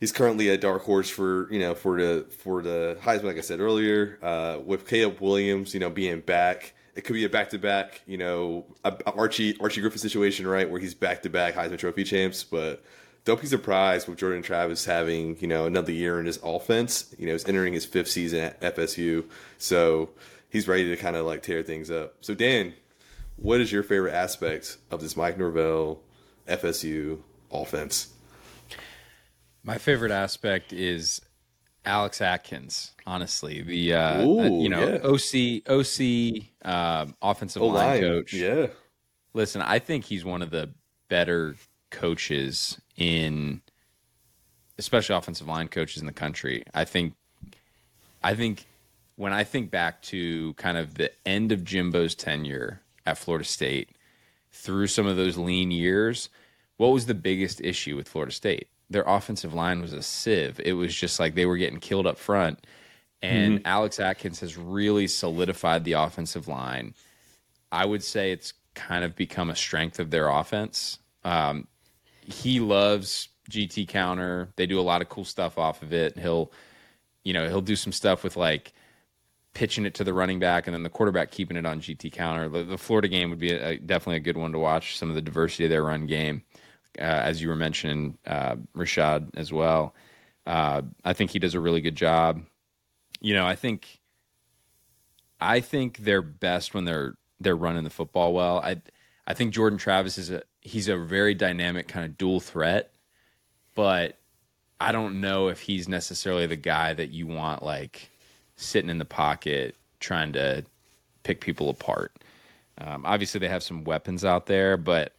he's currently a dark horse for you know for the for the Heisman. Like I said earlier, uh, with Caleb Williams, you know being back, it could be a back to back. You know a, a Archie Archie Griffin situation, right, where he's back to back Heisman Trophy champs. But don't be surprised with Jordan Travis having you know another year in his offense. You know he's entering his fifth season at FSU, so he's ready to kind of like tear things up. So Dan, what is your favorite aspect of this Mike Norvell FSU offense? My favorite aspect is Alex Atkins. Honestly, the uh, Ooh, uh, you know yeah. OC OC um, offensive line line, coach. yeah. Listen, I think he's one of the better coaches in, especially offensive line coaches in the country. I think, I think when I think back to kind of the end of Jimbo's tenure at Florida State, through some of those lean years, what was the biggest issue with Florida State? Their offensive line was a sieve. It was just like they were getting killed up front. And Alex Atkins has really solidified the offensive line. I would say it's kind of become a strength of their offense. Um, he loves GT counter. They do a lot of cool stuff off of it. He'll, you know, he'll do some stuff with like pitching it to the running back and then the quarterback keeping it on GT counter. The, the Florida game would be a, definitely a good one to watch. Some of the diversity of their run game, uh, as you were mentioning, uh, Rashad as well. Uh, I think he does a really good job. You know, I think, I think they're best when they're they're running the football well. I I think Jordan Travis is a he's a very dynamic kind of dual threat, but I don't know if he's necessarily the guy that you want like sitting in the pocket trying to pick people apart. Um, obviously, they have some weapons out there, but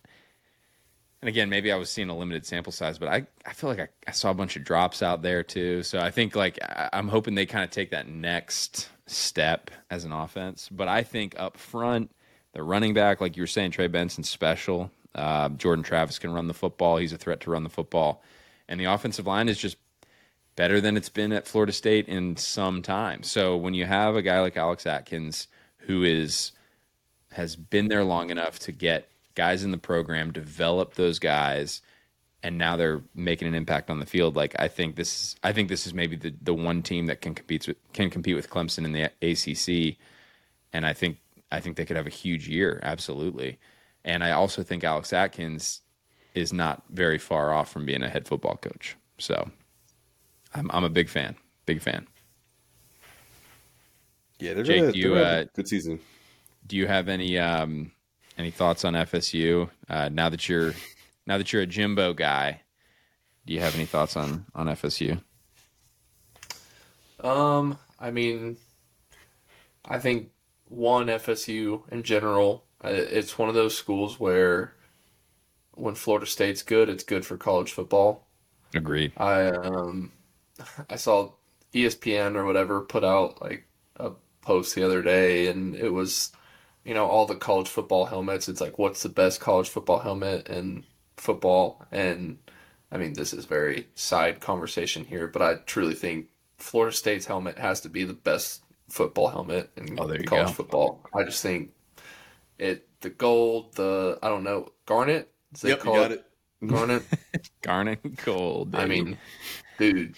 and again, maybe I was seeing a limited sample size, but I, I feel like I, I saw a bunch of drops out there too. So I think like I, I'm hoping they kind of take that next step as an offense. But I think up front, the running back, like you were saying, Trey Benson's special. Uh, Jordan Travis can run the football. He's a threat to run the football. And the offensive line is just better than it's been at Florida State in some time. So when you have a guy like Alex Atkins who is has been there long enough to get guys in the program, develop those guys, and now they're making an impact on the field. Like I think this, I think this is maybe the, the one team that can compete with can compete with Clemson in the ACC, and I think I think they could have a huge year, absolutely. And I also think Alex Atkins is not very far off from being a head football coach. So I'm I'm a big fan, big fan. Yeah, they're Jake, gonna, do you, they're gonna have uh, a good season. Do you have any um, any thoughts on FSU uh, now that you're now that you're a Jimbo guy? Do you have any thoughts on on FSU? Um, I mean, I think one FSU in general, uh, it's one of those schools where when Florida State's good, it's good for college football. Agreed. I um, I saw ESPN or whatever put out like a post the other day, and it was, you know, all the college football helmets. It's like, what's the best college football helmet in football? And I mean, this is very side conversation here, but I truly think Florida State's helmet has to be the best football helmet in Oh, there you college go. football. I just think it, the gold, the I don't know, garnet. Is they Yep, you call got it. Garnet. Garnet Gold. I mean, dude,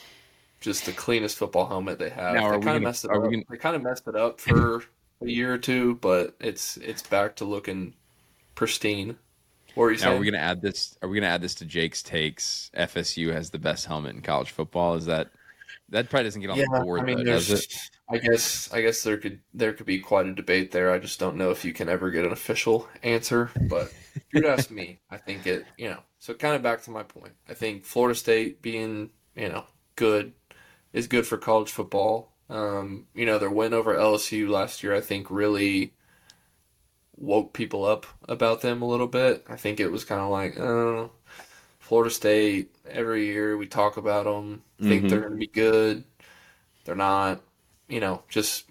just the cleanest football helmet they have. Now, they kind of messed it are up. we gonna- They kind of messed it up for a year or two, but it's it's back to looking pristine. What were you now saying? are we gonna add this? Are we gonna add this to Jake's takes? FSU has the best helmet in college football. Is that that probably doesn't get on yeah, the board? I mean, though, does there's. it? I guess I guess there could there could be quite a debate there. I just don't know if you can ever get an official answer. But if you'd ask me, I think it. You know, so kind of back to my point. I think Florida State being you know good is good for college football. Um, you know, their win over LSU last year, I think, really woke people up about them a little bit. I think it was kind of like, oh, Florida State. Every year we talk about them, think they're going to be good. They're not. You know, just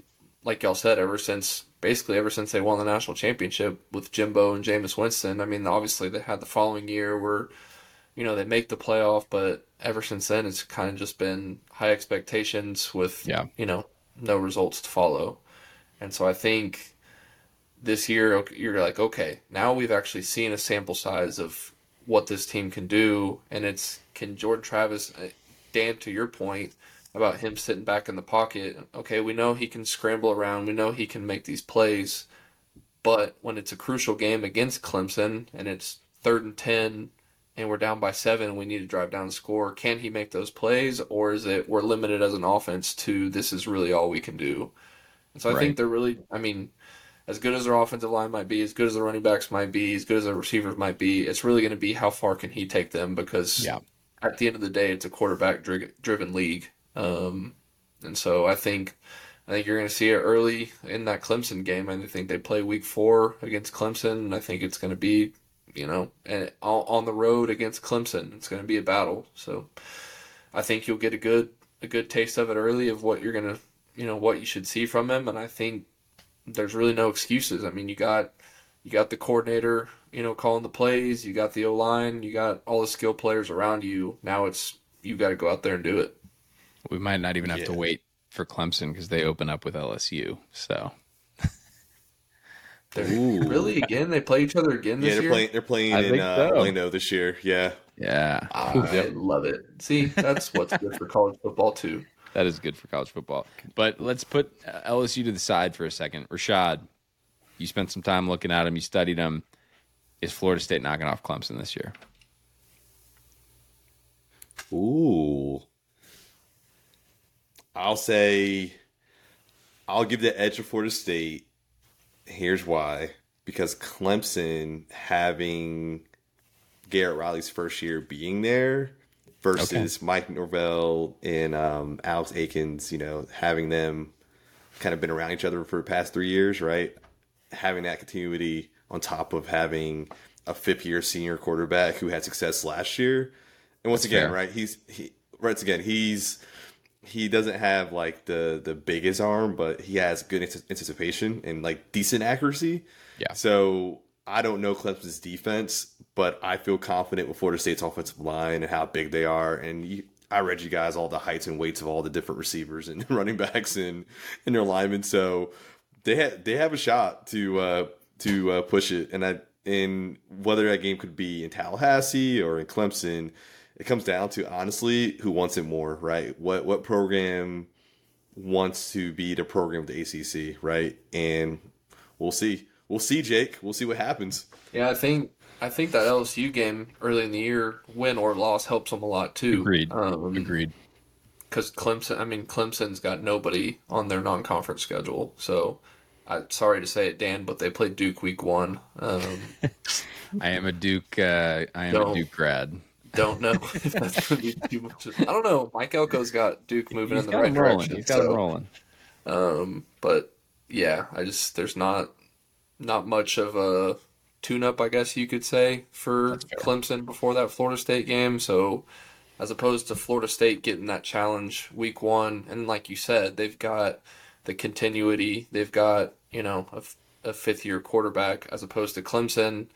like y'all said, ever since basically ever since they won the national championship with Jimbo and Jameis Winston. I mean, obviously they had the following year where you know they make the playoff, but ever since then it's kind of just been high expectations with Yeah. you know no results to follow. And so I think this year you're like, okay, now we've actually seen a sample size of what this team can do, and it's can Jordan Travis, uh, Dan, to your point about him sitting back in the pocket. Okay, we know he can scramble around, we know he can make these plays, but when it's a crucial game against Clemson and it's third and ten. And we're down by seven. We need to drive down and score. Can he make those plays, or is it we're limited as an offense to this is really all we can do? And so I Right. think they're really. I mean, as good as their offensive line might be, as good as the running backs might be, as good as the receivers might be, it's really going to be how far can he take them because Yeah. at the end of the day, it's a quarterback dri- driven league. Um, and so I think I think you're going to see it early in that Clemson game. I think they play week four against Clemson. And I think it's going to be, you know, and on on the road against Clemson, it's going to be a battle. So I think you'll get a good a good taste of it early of what you're going to, you know, what you should see from him. And I think there's really no excuses. I mean, you got you got the coordinator, you know, calling the plays. You got the O line. You got all the skill players around you. Now it's you've got to go out there and do it. We might not even have to wait for Clemson because they open up with LSU. So They're, Ooh. Really again? They play each other again this Yeah, they're year. playing. They're playing I in think uh, so. Orlando this year. Yeah, yeah, I love it. See, that's what's good for college football too. that is good for college football. But let's put uh, LSU to the side for a second. Rashad, you spent some time looking at him, You studied him. Is Florida State knocking off Clemson this year? Ooh. I'll say I'll give the edge to Florida State. Here's why. Because Clemson having Garrett Riley's first year being there versus Mike Norvell and um, Alex Atkins, you know, having them kind of been around each other for the past three years, right? Having that continuity on top of having a fifth year senior quarterback who had success last year. And once again, right, he's he once again, he's he doesn't have like the the biggest arm, but he has good anticipation and like decent accuracy. Yeah. So I don't know Clemson's defense, but I feel confident with Florida State's offensive line and how big they are. And you, I read you guys all the heights and weights of all the different receivers and running backs and and their linemen. So they have they have a shot to uh, to uh, push it. And I in whether that game could be in Tallahassee or in Clemson, it comes down to honestly who wants it more, right? What what program wants to be the program of the ACC, right? And we'll see. We'll see, Jake. We'll see what happens. Yeah, I think I think that LSU game early in the year, win or loss, helps them a lot too. Agreed. Um, Agreed. Because Clemson, I mean, Clemson's got nobody on their non-conference schedule. So, I'm sorry to say it, Dan, but they played Duke week one. Um, I am a Duke. Uh, I am Don't. a Duke grad. Don't know if that's going to be too much. I don't know. Mike Elko's got Duke moving He's in the right rolling. direction. He's got so- him rolling. Um, but yeah, I just there's not not much of a tune-up, I guess you could say, for Clemson before that Florida State game. So as opposed to Florida State getting that challenge week one, and like you said, they've got the continuity, they've got you know a fifth-year quarterback, as opposed to Clemson.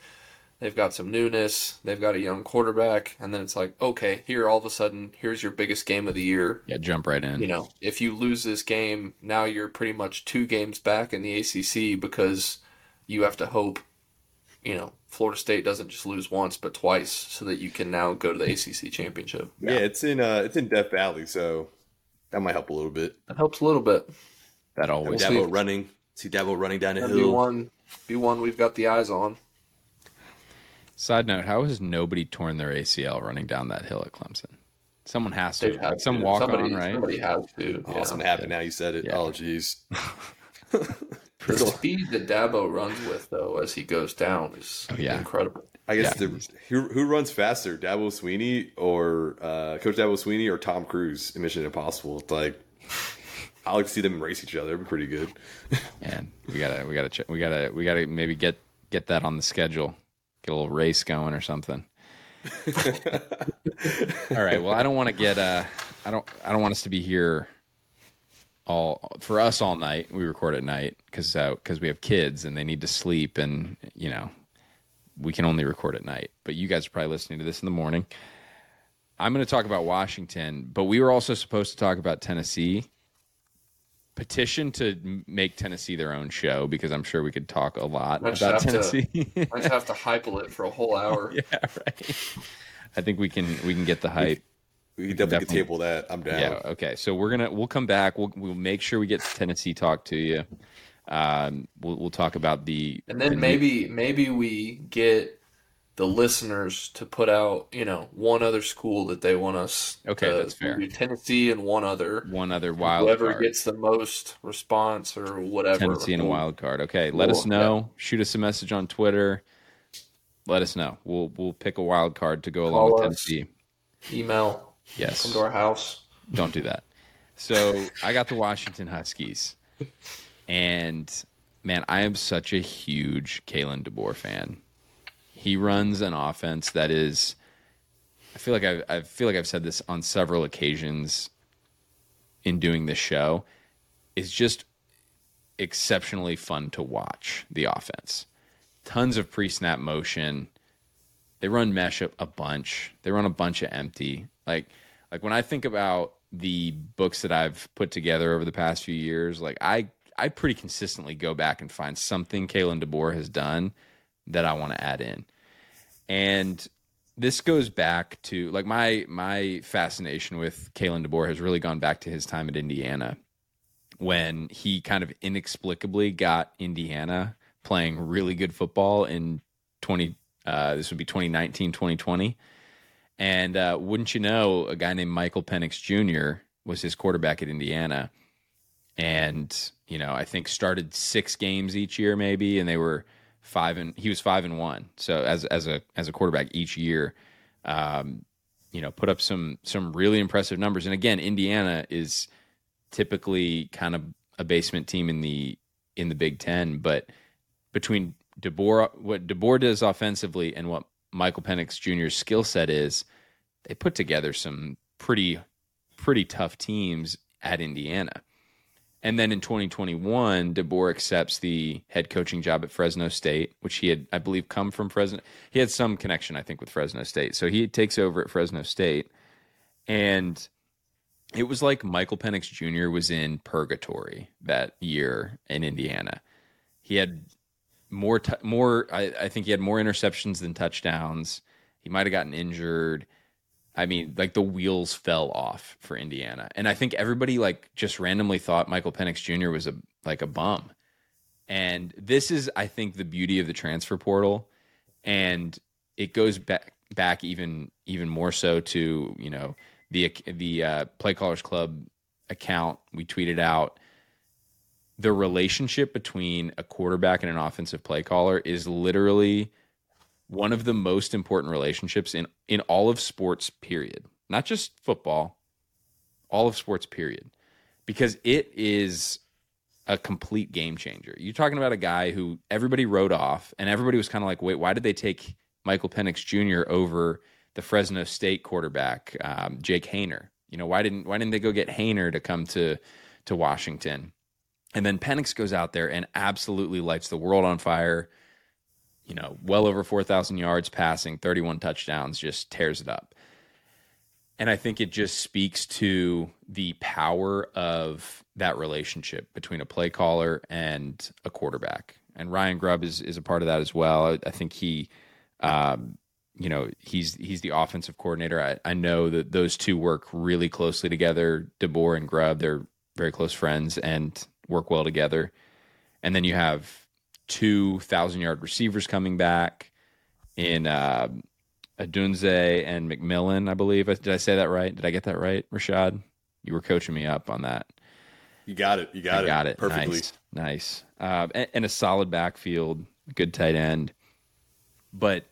They've got some newness. They've got a young quarterback, and then it's like, okay, here all of a sudden, here's your biggest game of the year Yeah, jump right in. you know, if you lose this game, now you're pretty much two games back in the ACC because you have to hope, you know, Florida State doesn't just lose once but twice, so that you can now go to the ACC championship. Yeah, it's in uh it's in Death Valley, so that might help a little bit. That helps a little bit. that always. Dabo running, see Dabo running down the That'd be hill. one, be one we've got the eyes on. Side note: How has nobody torn their ACL running down that hill at Clemson? Someone has to. They've Some to. walk somebody, on, right? Somebody has to. Oh, yeah. something happened now. You said it. Yeah. Oh, jeez. The speed that Dabo runs with, though, as he goes down, is Oh, yeah. incredible. I guess Yeah. the who, who runs faster, Dabo Swinney or uh, Coach Dabo Swinney or Tom Cruise in Mission Impossible? It's like I like to see them race each other. It'd be pretty good. and we gotta, we gotta, we gotta, we gotta maybe get get that on the schedule. Get a little race going or something. all right. Well, I don't want to get. Uh, I don't. I don't want us to be here all for us all night. We record at night because because we have kids and they need to sleep, and you know we can only record at night. But you guys are probably listening to this in the morning. I'm going to talk about Washington, but we were also supposed to talk about Tennessee. Petition to make Tennessee their own show because I'm sure we could talk a lot Might about have to- Tennessee. I just have to hype it for a whole hour. yeah, right. I think we can we can get the hype. We can definitely, Definitely. table that. I'm down. Yeah. Okay. So we're gonna we'll come back. We'll we'll make sure we get Tennessee talk to you. Um, we'll we'll talk about the And the then new- maybe maybe we get the listeners to put out, you know, one other school that they want us. Okay, to that's fair. Tennessee and one other. one other wild Whoever card. gets the most response or whatever. Tennessee and a wild card. Okay, let us Cool, know. Shoot us a message on Twitter. Let us know. We'll we'll pick a wild card to go along with us. Tennessee. Email. Yes. Come to our house. Don't do that. So I got the Washington Huskies, and man, I am such a huge Kalen DeBoer fan. He runs an offense that is. I feel like I've, I feel like I've said this on several occasions in doing this show. Is just exceptionally fun to watch the offense. Tons of pre-snap motion. They run mesh a, a bunch. They run a bunch of empty. Like like when I think about the books that I've put together over the past few years, like I I pretty consistently go back and find something Kalen DeBoer has done that I want to add in. And this goes back to like my my fascination with Kalen DeBoer has really gone back to his time at Indiana when he kind of inexplicably got Indiana playing really good football in 20 uh, this would be 2019 2020 and uh, wouldn't you know a guy named Michael Penix Jr. was his quarterback at Indiana and you know I think started 6 games each year maybe and they were 5 and he was 5 and 1 so as as a as a quarterback each year um, you know put up some some really impressive numbers and again Indiana is typically kind of a basement team in the in the Big Ten, but between DeBoer, what DeBoer does offensively and what Michael Penix Jr.'s skill set is, they put together some pretty pretty tough teams at Indiana. And then in 2021, DeBoer accepts the head coaching job at Fresno State, which he had, I believe, come from Fresno. He had some connection, I think, with Fresno State. So he takes over at Fresno State. And it was like Michael Penix Jr. was in purgatory that year in Indiana. He had more, t- more. I, I think he had more interceptions than touchdowns. He might have gotten injured. I mean, like the wheels fell off for Indiana, and I think everybody like just randomly thought Michael Penix Jr. was a like a bum. And this is, I think, the beauty of the transfer portal, and it goes back back even even more so to you know the the uh, Play Callers Club account we tweeted out the relationship between a quarterback and an offensive play caller is literally one of the most important relationships in in all of sports period. Not just football all of sports period. Because it is a complete game changer. You're talking about a guy who everybody wrote off and everybody was kind of like wait why did they take michael penix jr over the fresno state quarterback um, jake haener? You know why didn't why didn't they go get hayner to come to to washington? And then penix goes out there and absolutely lights the world on fire you know, well over 4,000 yards passing, 31 touchdowns, just tears it up. And I think it just speaks to the power of that relationship between a play caller and a quarterback. And Ryan Grubb is, is a part of that as well. I, I think he, um, you know, he's he's the offensive coordinator. I, I know that those two work really closely together. DeBoer and Grubb, they're very close friends and work well together. And then you have two thousand yard receivers coming back in uh, Odunze and McMillan, I believe. Did I say that right? Did I get that right, Rashad? You were coaching me up on that. You got it. You got I it. got it. perfectly. Nice, nice. Uh, and, and a solid backfield, good tight end. But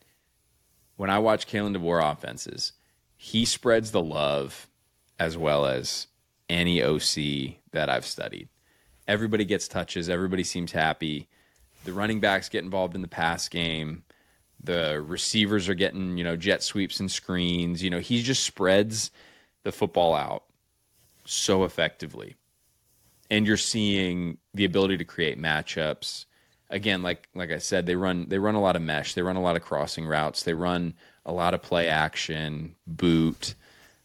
when I watch Kalen DeBoer offenses, he spreads the love as well as any OC that I've studied. Everybody gets touches. Everybody seems happy. The running backs get involved in the pass game. The receivers are getting, you know, jet sweeps and screens. You know, he just spreads the football out so effectively. And you're seeing the ability to create matchups. Again, like like I said, they run they run a lot of mesh. They run a lot of crossing routes. They run a lot of play action, boot.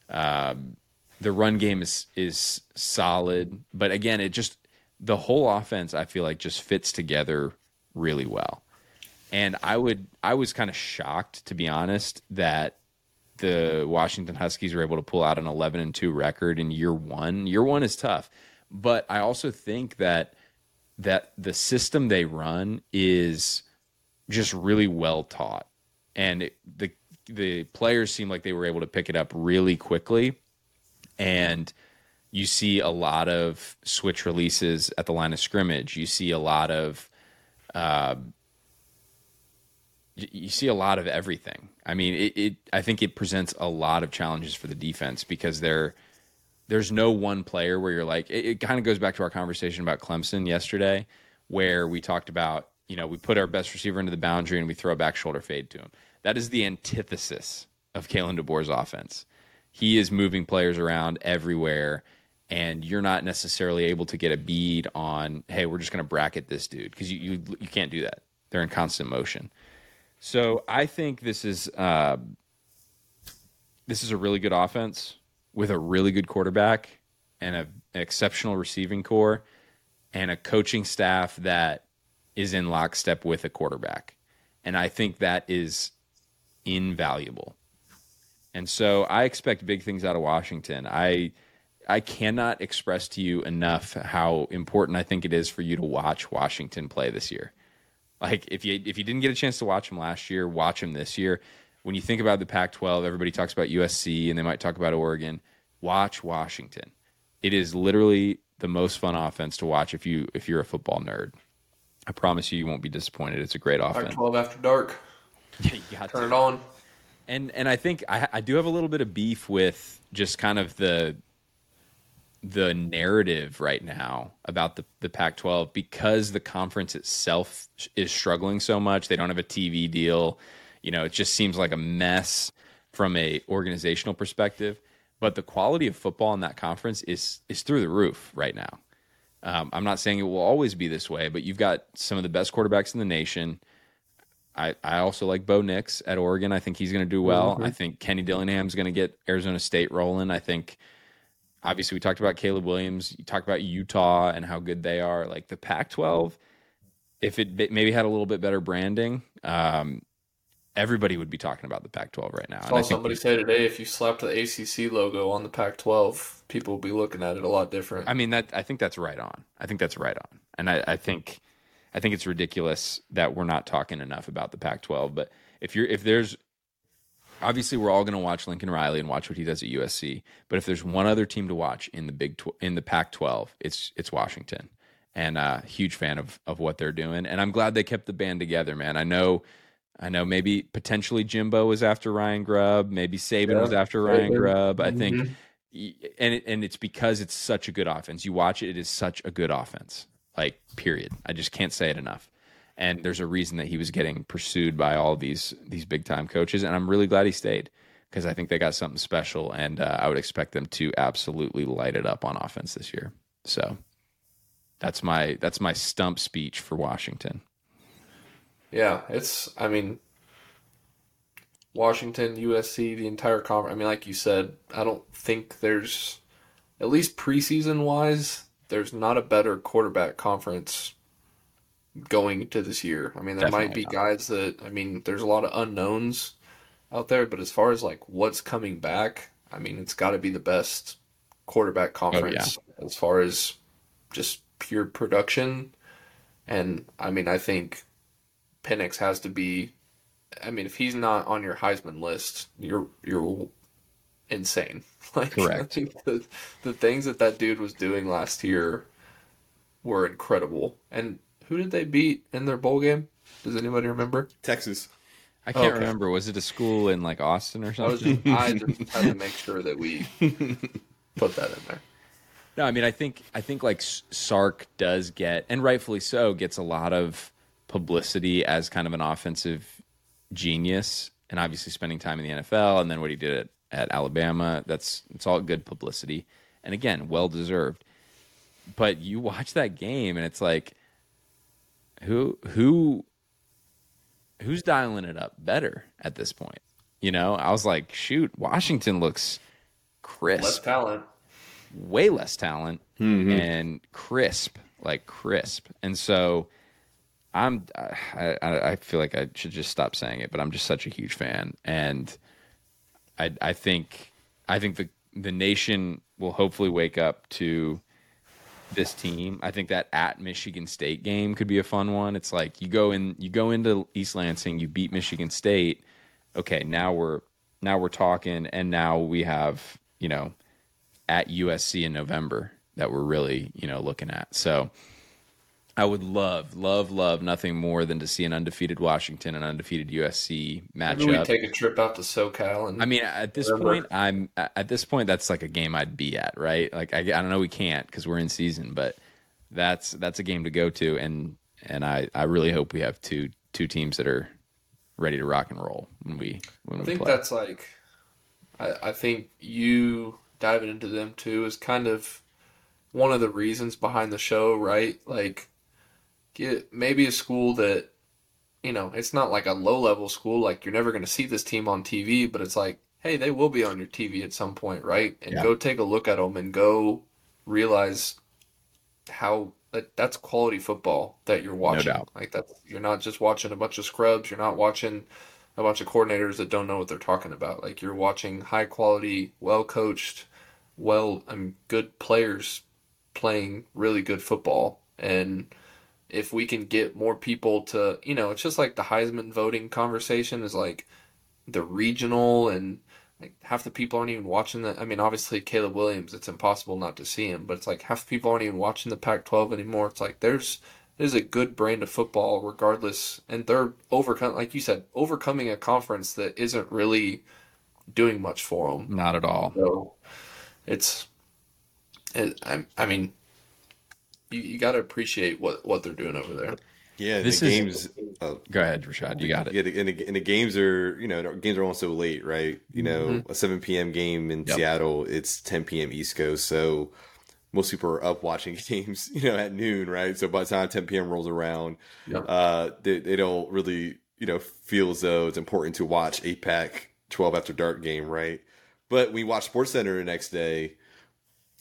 Um, the run game is is solid, but again, it just the whole offense I feel like just fits together really well. And I would I was kind of shocked to be honest that the Washington Huskies were able to pull out an 11 and 2 record in year 1. Year 1 is tough. But I also think that that the system they run is just really well taught. And it, the the players seem like they were able to pick it up really quickly and you see a lot of switch releases at the line of scrimmage. You see a lot of, uh, you see a lot of everything. I mean, it, it, I think it presents a lot of challenges for the defense because there, there's no one player where you're like. It, it kind of goes back to our conversation about Clemson yesterday, where we talked about you know we put our best receiver into the boundary and we throw a back shoulder fade to him. That is the antithesis of Kalen DeBoer's offense. He is moving players around everywhere and you're not necessarily able to get a bead on, hey, we're just going to bracket this dude because you, you you can't do that. They're in constant motion. So I think this is uh, this is a really good offense with a really good quarterback and a, an exceptional receiving core and a coaching staff that is in lockstep with a quarterback. And I think that is invaluable. And so I expect big things out of Washington. I I cannot express to you enough how important I think it is for you to watch Washington play this year. Like if you if you didn't get a chance to watch them last year, watch them this year. When you think about the Pac-12, everybody talks about USC and they might talk about Oregon. Watch Washington. It is literally the most fun offense to watch if you if you're a football nerd. I promise you, you won't be disappointed. It's a great offense. Pac-12 after dark. Yeah, you got Turn to. it on. And and I think I, I do have a little bit of beef with just kind of the the narrative right now about the, the Pac 12 because the conference itself is struggling so much. They don't have a TV deal. You know, it just seems like a mess from a organizational perspective. But the quality of football in that conference is is through the roof right now. Um, I'm not saying it will always be this way, but you've got some of the best quarterbacks in the nation. I, I also like Bo Nix at Oregon. I think he's going to do well. Mm-hmm. I think Kenny Dillingham's going to get Arizona State rolling. I think obviously we talked about Caleb Williams. You talked about Utah and how good they are. Like the Pac-12, if it maybe had a little bit better branding, um, everybody would be talking about the Pac-12 right now. Saw somebody say today if you slapped the ACC logo on the Pac-12, people would be looking at it a lot different. I mean that I think that's right on. I think that's right on. And I, I think I think it's ridiculous that we're not talking enough about the Pac-12. But if you're if there's obviously we're all going to watch Lincoln Riley and watch what he does at USC. But if there's one other team to watch in the Big Tw- in the Pac-12, it's it's Washington. And uh, huge fan of of what they're doing. And I'm glad they kept the band together, man. I know. I know maybe potentially Jimbo was after Ryan Grubb, maybe Saban Yeah, was after Ryan Saban. Grubb. I Mhm. think and it, and it's because it's such a good offense. You watch it; it is such a good offense. Like period. I just can't say it enough. And there's a reason that he was getting pursued by all these these big time coaches, and I'm really glad he stayed because I think they got something special, and uh, I would expect them to absolutely light it up on offense this year. So that's my that's my stump speech for Washington. Yeah, it's. I mean, Washington, USC, the entire conference. I mean, like you said, I don't think there's, at least preseason wise, there's not a better quarterback conference going to this year. I mean, there might be not. guys that. I mean, there's a lot of unknowns out there, but as far as like what's coming back, I mean, it's got to be the best quarterback oh, conference as far as just pure production. And I mean, I think Penix has to be. I mean, if he's not on your Heisman list, you're you're insane. Like, Correct. The the things that that dude was doing last year were incredible. And who did they beat in their bowl game? Does anybody remember? Texas. I can't Okay. remember. Was it a school in like Austin or I was something? just I just had to make sure that we put that in there. No, I mean, I think I think like Sark does get, and rightfully so, gets a lot of publicity as kind of an offensive genius, and obviously spending time in the NFL, and then what he did at, at Alabama. That's it's all good publicity, and again, well deserved. But you watch that game, and it's like, who who who's dialing it up better at this point? You know, I was like, shoot, Washington looks crisp. Less talent. way less talent mm-hmm. and crisp, like crisp. And so I'm I, I I feel like I should just stop saying it, but I'm just such a huge fan, and I I think I think the the nation will hopefully wake up to this team. I think that at Michigan State game could be a fun one. It's like you go in you go into East Lansing, you beat Michigan State. Okay, now we're now we're talking and now we have, you know, at USC in November that we're really, you know, looking at. So I would love, love, love nothing more than to see an undefeated Washington and undefeated USC matchup. Maybe we take a trip out to SoCal and I mean, at this Whatever. point, I'm at this point. That's like a game I'd be at, right? Like, I, I don't know, we can't because we're in season, but that's that's a game to go to, and and I I really hope we have two two teams that are ready to rock and roll when we when I we think play. that's like, I, I think you diving into them too is kind of one of the reasons behind the show, right? Like, get maybe a school that, you know, it's not like a low level school, like you're never going to see this team on TV, but it's like, hey, they will be on your TV at some point, right? And Yeah. go take a look at them and go realize how that, that's quality football that you're watching. doubt. Like that, you're not just watching a bunch of scrubs. You're not watching a bunch of coordinators that don't know what they're talking about. Like you're watching high quality, well coached, well, um, good players playing really good football. And if we can get more people to, you know, it's just like the Heisman voting conversation is like the regional and like half the people aren't even watching the. I mean, obviously Caleb Williams, it's impossible not to see him, but it's like half the people aren't even watching the Pac-12 anymore. It's like there's there's a good brand of football regardless, and they're overcome, like you said, overcoming a conference that isn't really doing much for them. not at all. So it's, it, I, I mean, you, you got to appreciate what what they're doing over there. Yeah, This the is- games. Uh, Go ahead, Rashad. You got it. Yeah, the, and, the, and the games are you know games are on so late, right? You know, a seven p.m. game in Yep. Seattle, it's ten p.m. East Coast, so most people are up watching games, you know, at noon, right? So by the time ten p.m. rolls around, Yep. uh, they, they don't really you know feel as though it's important to watch a pack twelve after dark game, right? But we watch Sports Center the next day.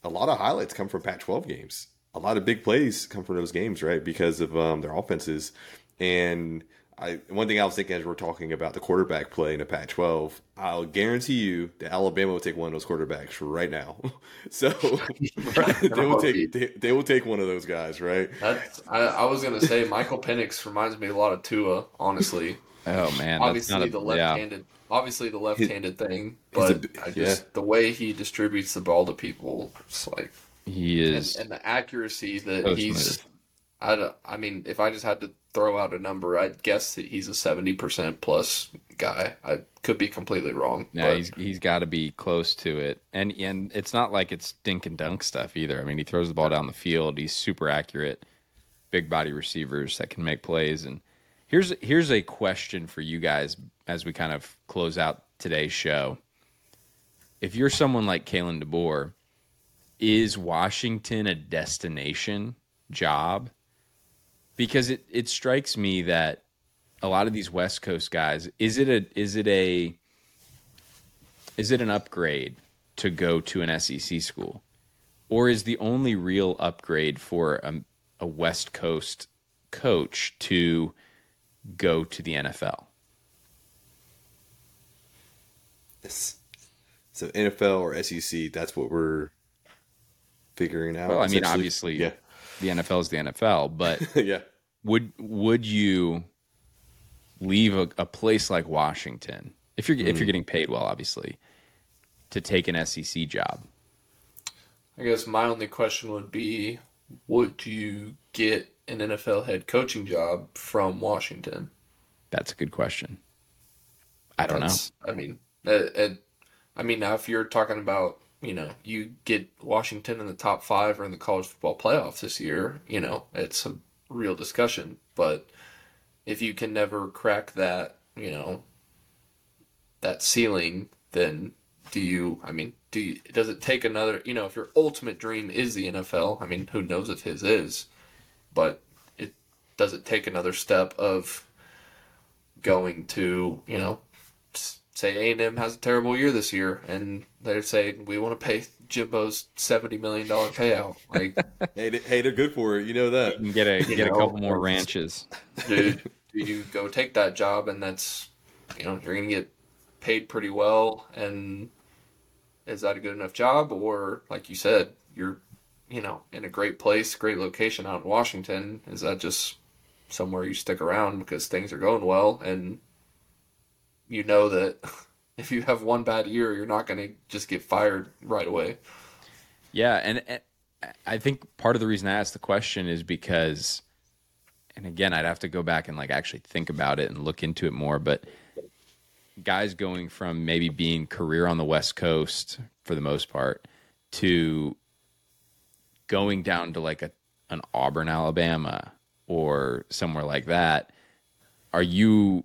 A lot of highlights come from Pac-12 games. A lot of big plays come from those games, right? Because of um, their offenses. And I one thing I was thinking as we're talking about the quarterback play in the Pac-12, I'll guarantee you that Alabama will take one of those quarterbacks right now. so they will take they, they will take one of those guys, right? That's, I, I was gonna say Michael Penix reminds me a lot of Tua, honestly. Oh man, that's obviously not a, the left-handed, obviously the left-handed thing, but b- I just the way he distributes the ball to people, it's like He is. and the accuracy that he's. I, don't- I mean, if I just had to throw out a number, I'd guess that he's a seventy percent plus guy. I could be completely wrong. Yeah, but he's he's got to be close to it, and and it's not like it's dink and dunk stuff either. I mean, he throws the ball down the field. He's super accurate, big body receivers that can make plays. And here's here's a question for you guys as we kind of close out today's show. If you're someone like Kalen DeBoer, is Washington a destination job? Because it, it strikes me that a lot of these West Coast guys, is it a is it a is it an upgrade to go to an SEC school? Or is the only real upgrade for a, a West Coast coach to go to the NFL? So NFL or SEC, that's what we're figuring out. Well, I mean, obviously, yeah, the NFL is the NFL, but yeah. would would you leave a, a place like Washington if you're if you're getting paid well, obviously, to take an SEC job? I guess my only question would be, would you get an NFL head coaching job from Washington? That's a good question. I don't know. I mean, uh, uh, I mean, now if you're talking about, you know, you get Washington in the top five or in the college football playoffs this year, you know, it's a real discussion. But if you can never crack that, you know, that ceiling, then do you? I mean, do you, does it take another? You know, if your ultimate dream is the NFL, I mean, who knows if his is, but it does it take another step of going to you know say A and M has a terrible year this year, and they're saying we want to pay Jimbo's seventy million dollar payout. Like, hey, they, hey, they're good for it. You know that. You can get a You get a couple more ranches. dude, do you go take that job and that's you know you're gonna get paid pretty well, and is that a good enough job, or like you said, you're you know in a great place, great location out in Washington? Is that just somewhere you stick around because things are going well and you know that if you have one bad year, you're not going to just get fired right away. Yeah, and, and I think part of the reason I asked the question is because, and again, I'd have to go back and like actually think about it and look into it more. But guys going from maybe being career on the West Coast for the most part to going down to like a an Auburn, Alabama, or somewhere like that, are you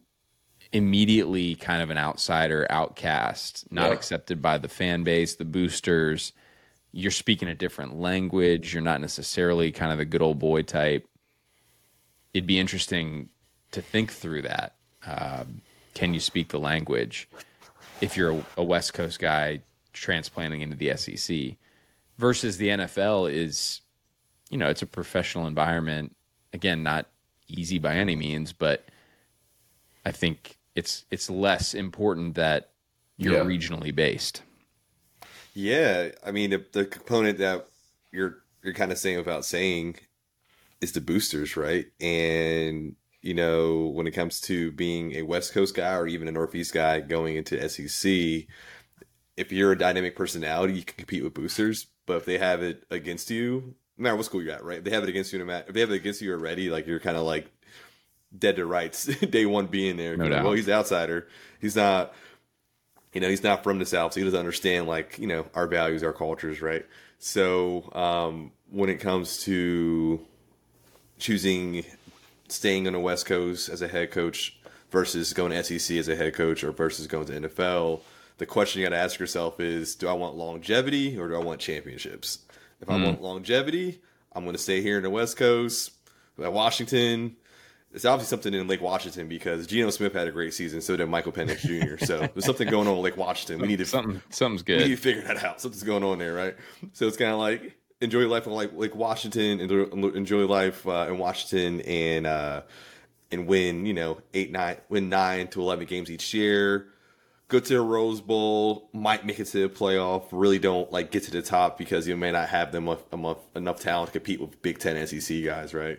immediately kind of an outsider, outcast, not Yeah. accepted by the fan base, the boosters? You're speaking a different language. You're not necessarily kind of the good old boy type. It'd be interesting to think through that. Um, can you speak the language if you're a, a West Coast guy transplanting into the SEC versus the NFL is, you know, it's a professional environment. Again, not easy by any means, but I think it's it's less important that you're Yeah. regionally based. Yeah, I mean the, the component that you're you're kind of saying without saying is the boosters, right? And you know when it comes to being a West Coast guy or even a Northeast guy going into SEC, if you're a dynamic personality, you can compete with boosters. But if they have it against you, no matter what school you're at, right? If they have it against you, no matter if they have it against you already, like you're kind of like dead to rights day one being there. No doubt. well, he's an outsider. He's not you know he's not from the south so he doesn't understand like you know our values our cultures right so um when it comes to choosing staying on the west coast as a head coach versus going to sec as a head coach or versus going to nfl the question you got to ask yourself is do i want longevity or do i want championships if i want longevity i'm going to stay here in the west coast at washington it's obviously something in Lake Washington because Geno Smith had a great season, so did Michael Penix Jr. So there's something going on in Lake Washington. We need to Something something's good. we need to figure that out. Something's going on there, right? So it's kind of like enjoy life in like Lake Washington, enjoy, enjoy life uh, in Washington, and uh, and win you know eight nine win nine to eleven games each year. Go to the Rose Bowl, might make it to the playoff. Really don't like get to the top because you may not have them enough, enough, enough talent to compete with Big Ten SEC guys, right?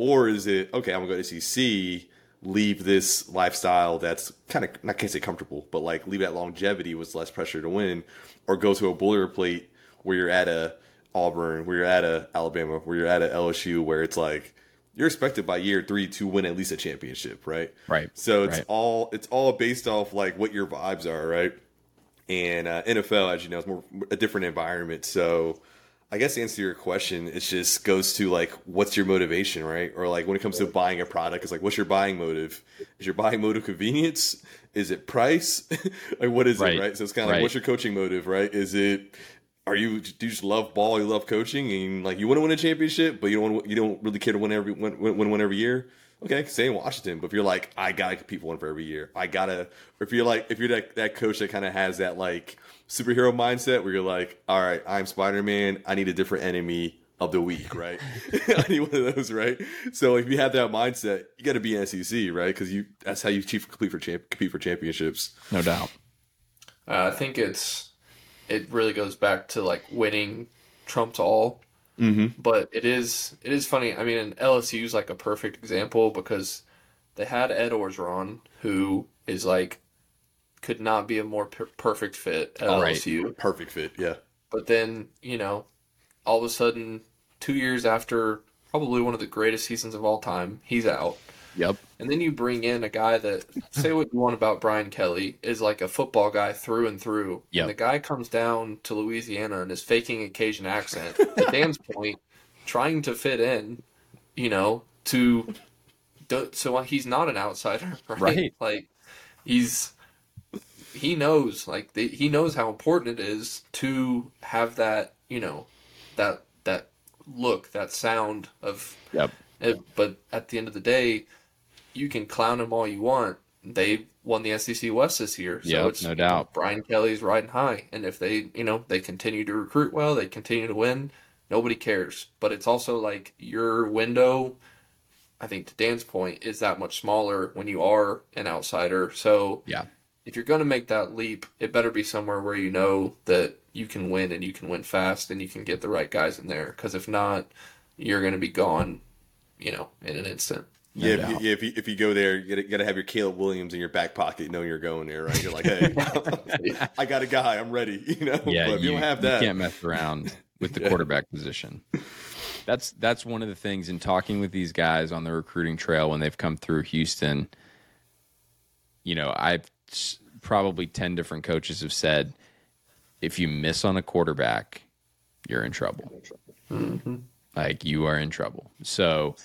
Or is it okay? I'm gonna go to SEC, leave this lifestyle that's kind of I can't say comfortable, but like leave that longevity with less pressure to win, or go to a boilerplate where you're at a Auburn, where you're at a Alabama, where you're at a LSU, where it's like you're expected by year three to win at least a championship, right? Right. So it's Right. all it's all based off like what your vibes are, right? And uh, NFL, as you know, is more a different environment. So I guess to answer to your question, it just goes to like, what's your motivation, right? Or like when it comes to buying a product, it's like, what's your buying motive? Is your buying motive convenience? Is it price? like, what is Right. it, right? So it's kind of like, what's your coaching motive, right? Is it are you do you just love ball? You love coaching, and like you want to win a championship, but you don't want, you don't really care to win every win, win, win one every year. Okay, stay in Washington. But if you're like, I gotta compete for one for every year, I gotta. Or if you're like, if you're that that coach that kind of has that like superhero mindset, where you're like, all right, I'm Spider Man. I need a different enemy of the week, right? I need one of those, right? So if you have that mindset, you got to be in SEC, right? Because you that's how you chief compete for champ, compete for championships. No doubt. Uh, I think it's it really goes back to like winning trumps all. Mm-hmm. But it is it is funny. I mean, and LSU is like a perfect example because they had Ed Orgeron, who is like could not be a more per- perfect fit at Right. LSU. Perfect fit, yeah. But then you know, all of a sudden, two years after probably one of the greatest seasons of all time, he's out. Yep. And then you bring in a guy that say what you want about Brian Kelly is like a football guy through and through. Yep. And the guy comes down to Louisiana and is faking a Cajun accent. to Dan's point, trying to fit in, you know, to so he's not an outsider, right? Right. Like he's he knows like the, he knows how important it is to have that, you know, that that look, that sound of Yep. it, but at the end of the day, you can clown him all you want. they won the SEC West this year. So Yep, it's no doubt. Brian Kelly's riding high, and if they, you know, they continue to recruit well, they continue to win. Nobody cares. But it's also like your window. I think to Dan's point is that much smaller when you are an outsider. So Yeah. If you're going to make that leap, it better be somewhere where you know that you can win and you can win fast and you can get the right guys in there. Because if not, you're going to be gone, you know, in an instant. Yeah, if, you, yeah if, you, if you go there, you gotta, gotta have your Caleb Williams in your back pocket, knowing you're going there, right? You're like, hey, I got a guy, I'm ready. You know, Yeah, but if you, don't have that, you can't mess around with the Yeah. quarterback position. That's that's one of the things in talking with these guys on the recruiting trail when they've come through Houston. You know, I've s- probably ten different coaches have said, if you miss on a quarterback, you're in trouble. Like you are in trouble. So,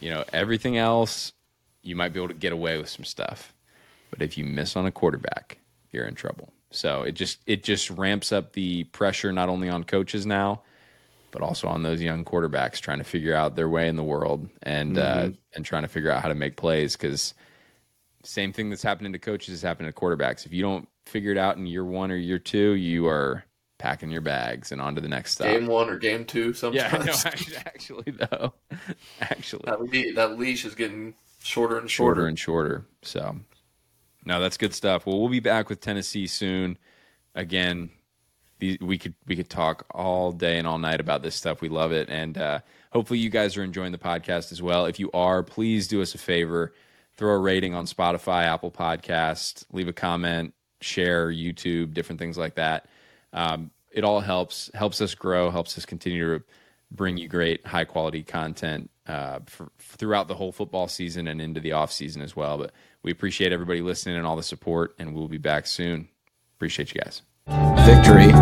you know, everything else, you might be able to get away with some stuff. But if you miss on a quarterback, you're in trouble. So it just it just ramps up the pressure not only on coaches now, but also on those young quarterbacks trying to figure out their way in the world and uh, and trying to figure out how to make plays because same thing that's happening to coaches is happening to quarterbacks. If you don't figure it out in year one or year two, you are packing your bags and on to the next stuff. Game one or game two Yeah, sometimes. no, actually, actually though, actually that, le- that leash is getting shorter and shorter shorter. and shorter. So, no, that's good stuff. Well, we'll be back with Tennessee soon. Again, these, we could we could talk all day and all night about this stuff. We love it, and uh, hopefully, you guys are enjoying the podcast as well. If you are, please do us a favor: throw a rating on Spotify, Apple Podcast, leave a comment, share, YouTube, different things like that. Um, it all helps helps us grow, helps us continue to bring you great high quality content uh, for, throughout the whole football season and into the off season as well. But we appreciate everybody listening and all the support, and we'll be back soon. Appreciate you guys. Victory